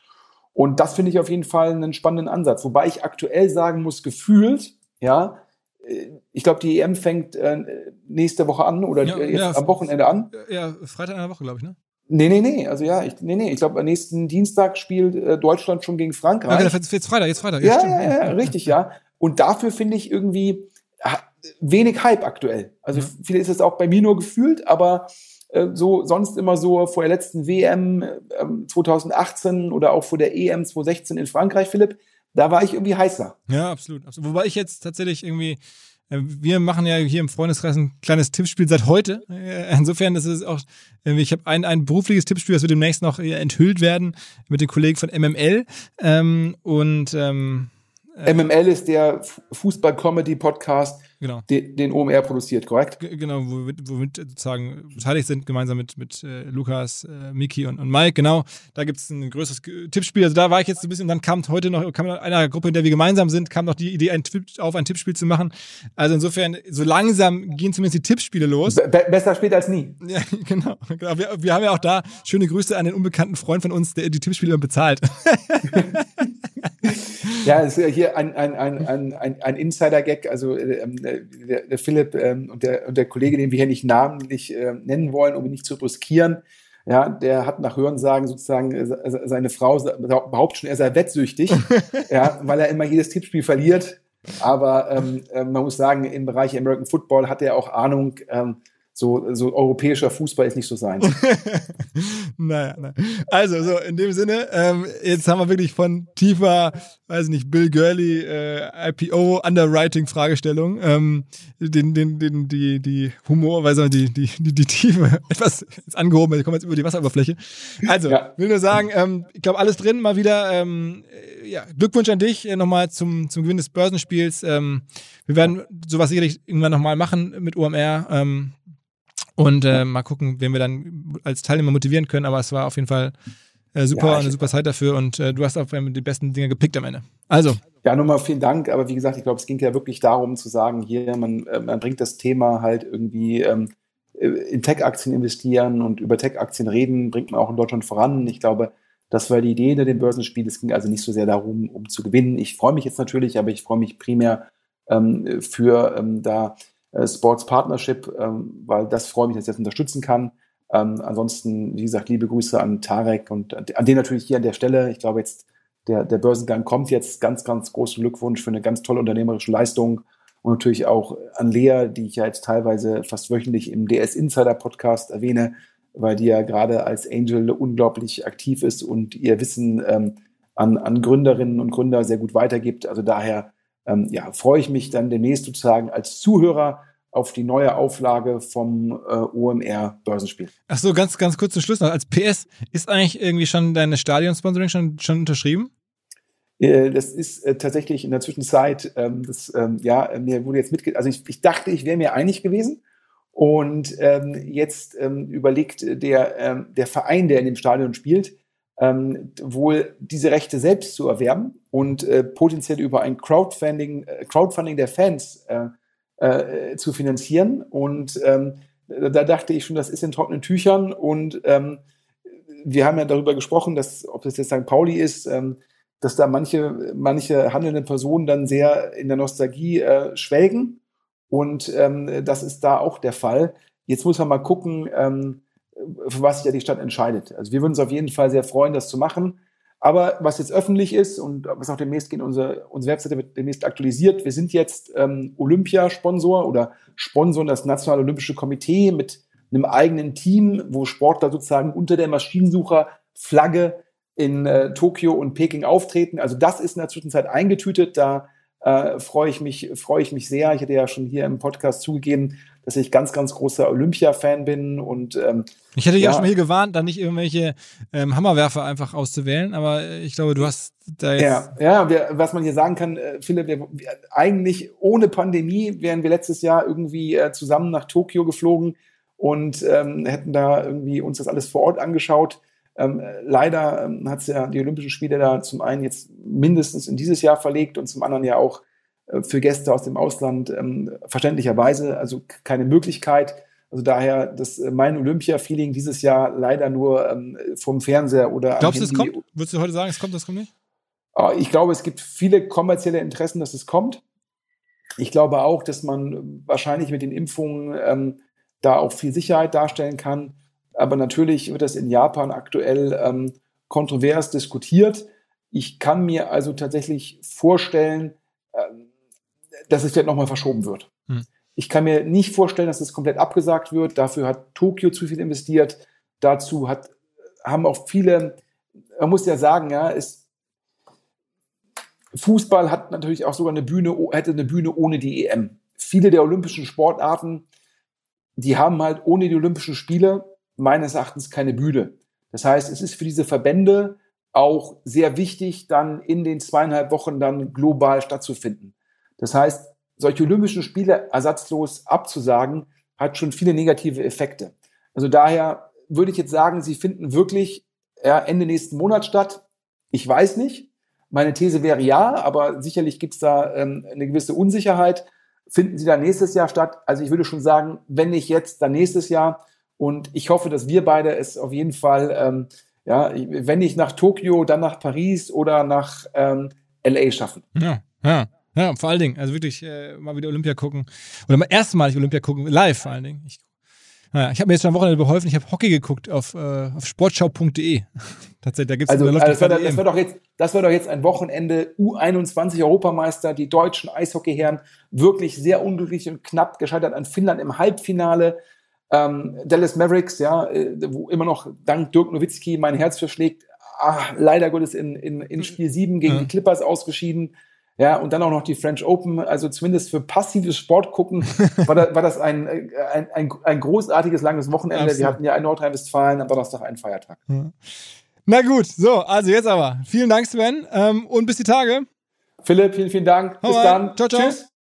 Und das finde ich auf jeden Fall einen spannenden Ansatz. Wobei ich aktuell sagen muss, gefühlt, ja, äh, ich glaube, die EM fängt äh, nächste Woche an oder ja, jetzt ja, am Wochenende an. Ja, Freitag in der Woche, glaube ich, ne? Nee, nee, nee. Also ja, ich, nee, nee. Ich glaube, am nächsten Dienstag spielt äh, Deutschland schon gegen Frankreich. Ja, jetzt, jetzt Freitag, jetzt Freitag. Ja, ja, ja, ja, richtig, ja. Und dafür finde ich irgendwie, wenig Hype aktuell. Also mhm. viele ist es auch bei mir nur gefühlt, aber äh, so sonst immer so vor der letzten WM äh, 2018 oder auch vor der EM 2016 in Frankreich, Philipp, da war ich irgendwie heißer. Ja, absolut, absolut. Wobei ich jetzt tatsächlich irgendwie äh, wir machen ja hier im Freundeskreis ein kleines Tippspiel seit heute. Äh, insofern ist es auch, ich habe ein, ein berufliches Tippspiel, das wird demnächst noch enthüllt werden mit den Kollegen von MML. Ähm, und ähm, äh, MML ist der Fußball-Comedy-Podcast, genau. den, den, OMR produziert, korrekt? G genau, womit, womit, sozusagen beteiligt sind, gemeinsam mit, mit äh, Lukas, äh, Miki und, und Mike, genau. Da gibt es ein größeres Tippspiel. Also da war ich jetzt ein bisschen, und dann kam heute noch, kam noch einer Gruppe, in der wir gemeinsam sind, kam noch die Idee, ein Tipp, auf ein Tippspiel zu machen. Also insofern, so langsam gehen zumindest die Tippspiele los. Be besser spät als nie. *laughs* Ja, genau. genau. Wir, wir, haben ja auch da schöne Grüße an den unbekannten Freund von uns, der die Tippspiele bezahlt. *laughs* *laughs* *laughs* ja, es ist ja hier ein, ein, ein, ein, ein Insider-Gag. Also ähm, der, der Philipp ähm, und, der, und der Kollege, den wir hier nicht namentlich äh, nennen wollen, um ihn nicht zu brüskieren, ja, der hat nach Hörensagen sozusagen äh, seine Frau behauptet schon, er sei wettsüchtig, *laughs* ja, weil er immer jedes Tippspiel verliert. Aber ähm, äh, man muss sagen, im Bereich American Football hat er auch Ahnung. Ähm, so, so europäischer Fußball ist nicht so sein. *laughs* naja, naja, also so in dem Sinne, ähm, jetzt haben wir wirklich von tiefer, weiß nicht, Bill Gurley, äh, IPO, Underwriting Fragestellung, ähm, den, den, den, die, die Humor, weiß nicht, die, die, die, die Tiefe *laughs* etwas jetzt angehoben, wir kommen jetzt über die Wasseroberfläche. Also, ja. will nur sagen, ähm, ich glaube, alles drin, mal wieder, ähm, ja, Glückwunsch an dich äh, nochmal zum, zum Gewinn des Börsenspiels. Ähm, wir werden sowas sicherlich irgendwann nochmal machen mit OMR. Ähm, und äh, mal gucken, wen wir dann als Teilnehmer motivieren können. Aber es war auf jeden Fall äh, super, ja, eine super Zeit dafür und äh, du hast auch die besten Dinge gepickt am Ende. Also. Ja, nochmal vielen Dank. Aber wie gesagt, ich glaube, es ging ja wirklich darum zu sagen, hier, man, äh, man bringt das Thema halt irgendwie ähm, äh, in Tech-Aktien investieren und über Tech-Aktien reden, bringt man auch in Deutschland voran. Ich glaube, das war die Idee hinter dem Börsenspiel. Es ging also nicht so sehr darum, um zu gewinnen. Ich freue mich jetzt natürlich, aber ich freue mich primär ähm, für ähm, da Sports Partnership, ähm, weil das freue mich, dass ich das unterstützen kann. Ähm, ansonsten, wie gesagt, liebe Grüße an Tarek und an den natürlich hier an der Stelle. Ich glaube jetzt, der, der Börsengang kommt jetzt. Ganz, ganz großen Glückwunsch für eine ganz tolle unternehmerische Leistung. Und natürlich auch an Lea, die ich ja jetzt teilweise fast wöchentlich im DS Insider Podcast erwähne, weil die ja gerade als Angel unglaublich aktiv ist und ihr Wissen ähm, an, an Gründerinnen und Gründer sehr gut weitergibt. Also daher ähm, ja, freue ich mich dann demnächst sozusagen als Zuhörer auf die neue Auflage vom äh, OMR Börsenspiel. Ach so, ganz, ganz kurz zum Schluss noch. Als PS, ist eigentlich irgendwie schon deine Stadion-Sponsoring schon, schon unterschrieben? Äh, das ist äh, tatsächlich in der Zwischenzeit, ähm, das, ähm, ja, mir wurde jetzt mitge... Also ich, ich dachte, ich wäre mir einig gewesen. Und ähm, jetzt ähm, überlegt der, ähm, der Verein, der in dem Stadion spielt, ähm, wohl diese Rechte selbst zu erwerben und äh, potenziell über ein Crowdfunding, äh, Crowdfunding der Fans äh, äh, zu finanzieren. Und ähm, da dachte ich schon, das ist in trockenen Tüchern. Und ähm, wir haben ja darüber gesprochen, dass, ob das jetzt St. Pauli ist, ähm, dass da manche, manche handelnde Personen dann sehr in der Nostalgie äh, schwelgen. Und ähm, das ist da auch der Fall. Jetzt muss man mal gucken, ähm, für was sich ja die Stadt entscheidet. Also wir würden uns auf jeden Fall sehr freuen, das zu machen. Aber was jetzt öffentlich ist und was auch demnächst geht, unsere, unsere Webseite wird demnächst aktualisiert. Wir sind jetzt ähm, Olympiasponsor oder Sponsor das Nationale Olympische Komitee mit einem eigenen Team, wo Sportler sozusagen unter der Maschinensucher-Flagge in äh, Tokio und Peking auftreten. Also das ist in der Zwischenzeit eingetütet. Da äh, freue ich mich, freue ich mich sehr. Ich hatte ja schon hier im Podcast zugegeben, dass ich ganz, ganz großer Olympia-Fan bin und ähm, ich hätte ja, ja schon hier gewarnt, da nicht irgendwelche ähm, Hammerwerfer einfach auszuwählen, aber ich glaube, du hast da jetzt. Ja, ja wir, was man hier sagen kann, äh, Philipp, wir, wir, eigentlich ohne Pandemie wären wir letztes Jahr irgendwie äh, zusammen nach Tokio geflogen und ähm, hätten da irgendwie uns das alles vor Ort angeschaut. Ähm, leider ähm, hat es ja die Olympischen Spiele da zum einen jetzt mindestens in dieses Jahr verlegt und zum anderen ja auch äh, für Gäste aus dem Ausland ähm, verständlicherweise, also keine Möglichkeit. Also daher das äh, mein Olympia-Feeling dieses Jahr leider nur ähm, vom Fernseher oder Glaubst du, es kommt? Würdest du heute sagen, es kommt, das kommt nicht? Ah, ich glaube, es gibt viele kommerzielle Interessen, dass es kommt. Ich glaube auch, dass man wahrscheinlich mit den Impfungen ähm, da auch viel Sicherheit darstellen kann. Aber natürlich wird das in Japan aktuell ähm, kontrovers diskutiert. Ich kann mir also tatsächlich vorstellen, ähm, dass es vielleicht nochmal verschoben wird. Hm. Ich kann mir nicht vorstellen, dass es komplett abgesagt wird. Dafür hat Tokio zu viel investiert. Dazu hat, haben auch viele, man muss ja sagen, ja, es, Fußball hat natürlich auch sogar eine Bühne, hätte eine Bühne ohne die EM. Viele der olympischen Sportarten, die haben halt ohne die Olympischen Spiele meines Erachtens keine Bühne. Das heißt, es ist für diese Verbände auch sehr wichtig, dann in den zweieinhalb Wochen dann global stattzufinden. Das heißt, solche Olympischen Spiele ersatzlos abzusagen, hat schon viele negative Effekte. Also daher würde ich jetzt sagen, sie finden wirklich Ende nächsten Monat statt. Ich weiß nicht. Meine These wäre ja, aber sicherlich gibt es da ähm, eine gewisse Unsicherheit. Finden sie dann nächstes Jahr statt? Also ich würde schon sagen, wenn nicht jetzt, dann nächstes Jahr. Und ich hoffe, dass wir beide es auf jeden Fall ähm, ja, wenn nicht nach Tokio, dann nach Paris oder nach ähm, LA schaffen. Ja, ja. Ja, vor allen Dingen, also wirklich äh, mal wieder Olympia gucken. Oder mal erstmalig Olympia gucken, live vor allen Dingen. Ich, naja, ich habe mir jetzt schon am Wochenende beholfen, ich habe Hockey geguckt auf, äh, auf sportschau.de. *laughs* Tatsächlich, da gibt's also, da also das, war, das, war doch jetzt, das war doch jetzt ein Wochenende U21 Europameister, die deutschen Eishockeyherren wirklich sehr unglücklich und knapp gescheitert an Finnland im Halbfinale. Ähm, Dallas Mavericks, ja, äh, wo immer noch dank Dirk Nowitzki mein Herz verschlägt, ach, leider Gottes in, in, in mhm. Spiel 7 gegen ja. die Clippers ausgeschieden. Ja, und dann auch noch die French Open. Also zumindest für passives Sport gucken *laughs* war, da, war das ein, ein, ein, ein großartiges langes Wochenende. Absolut. Wir hatten ja in Nordrhein-Westfalen am Donnerstag einen Feiertag. Ja. Na gut, so, also jetzt aber. Vielen Dank, Sven, ähm, und bis die Tage. Philipp, vielen, vielen Dank. Hau bis rein. dann. Ciao, ciao. Tschüss.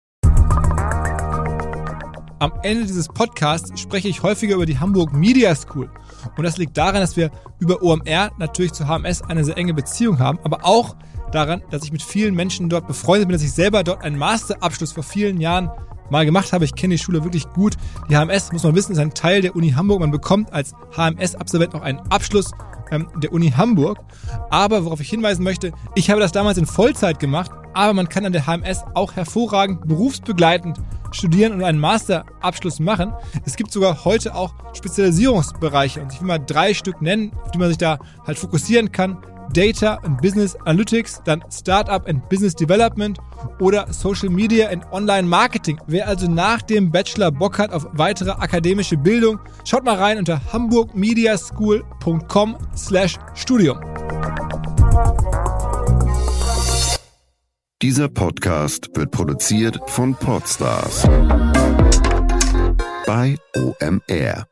Am Ende dieses Podcasts spreche ich häufiger über die Hamburg Media School. Und das liegt daran, dass wir über OMR natürlich zu HMS eine sehr enge Beziehung haben, aber auch daran, dass ich mit vielen Menschen dort befreundet bin, dass ich selber dort einen Masterabschluss vor vielen Jahren mal gemacht habe. Ich kenne die Schule wirklich gut. Die HMS, muss man wissen, ist ein Teil der Uni Hamburg. Man bekommt als HMS-Absolvent auch einen Abschluss ähm, der Uni Hamburg. Aber worauf ich hinweisen möchte, ich habe das damals in Vollzeit gemacht, aber man kann an der HMS auch hervorragend berufsbegleitend studieren und einen Masterabschluss machen. Es gibt sogar heute auch Spezialisierungsbereiche und ich will mal drei Stück nennen, auf die man sich da halt fokussieren kann. Data and Business Analytics, dann Startup and Business Development oder Social Media and Online Marketing. Wer also nach dem Bachelor Bock hat auf weitere akademische Bildung, schaut mal rein unter hamburgmediaschool.com/studium. Dieser Podcast wird produziert von Podstars bei OMR.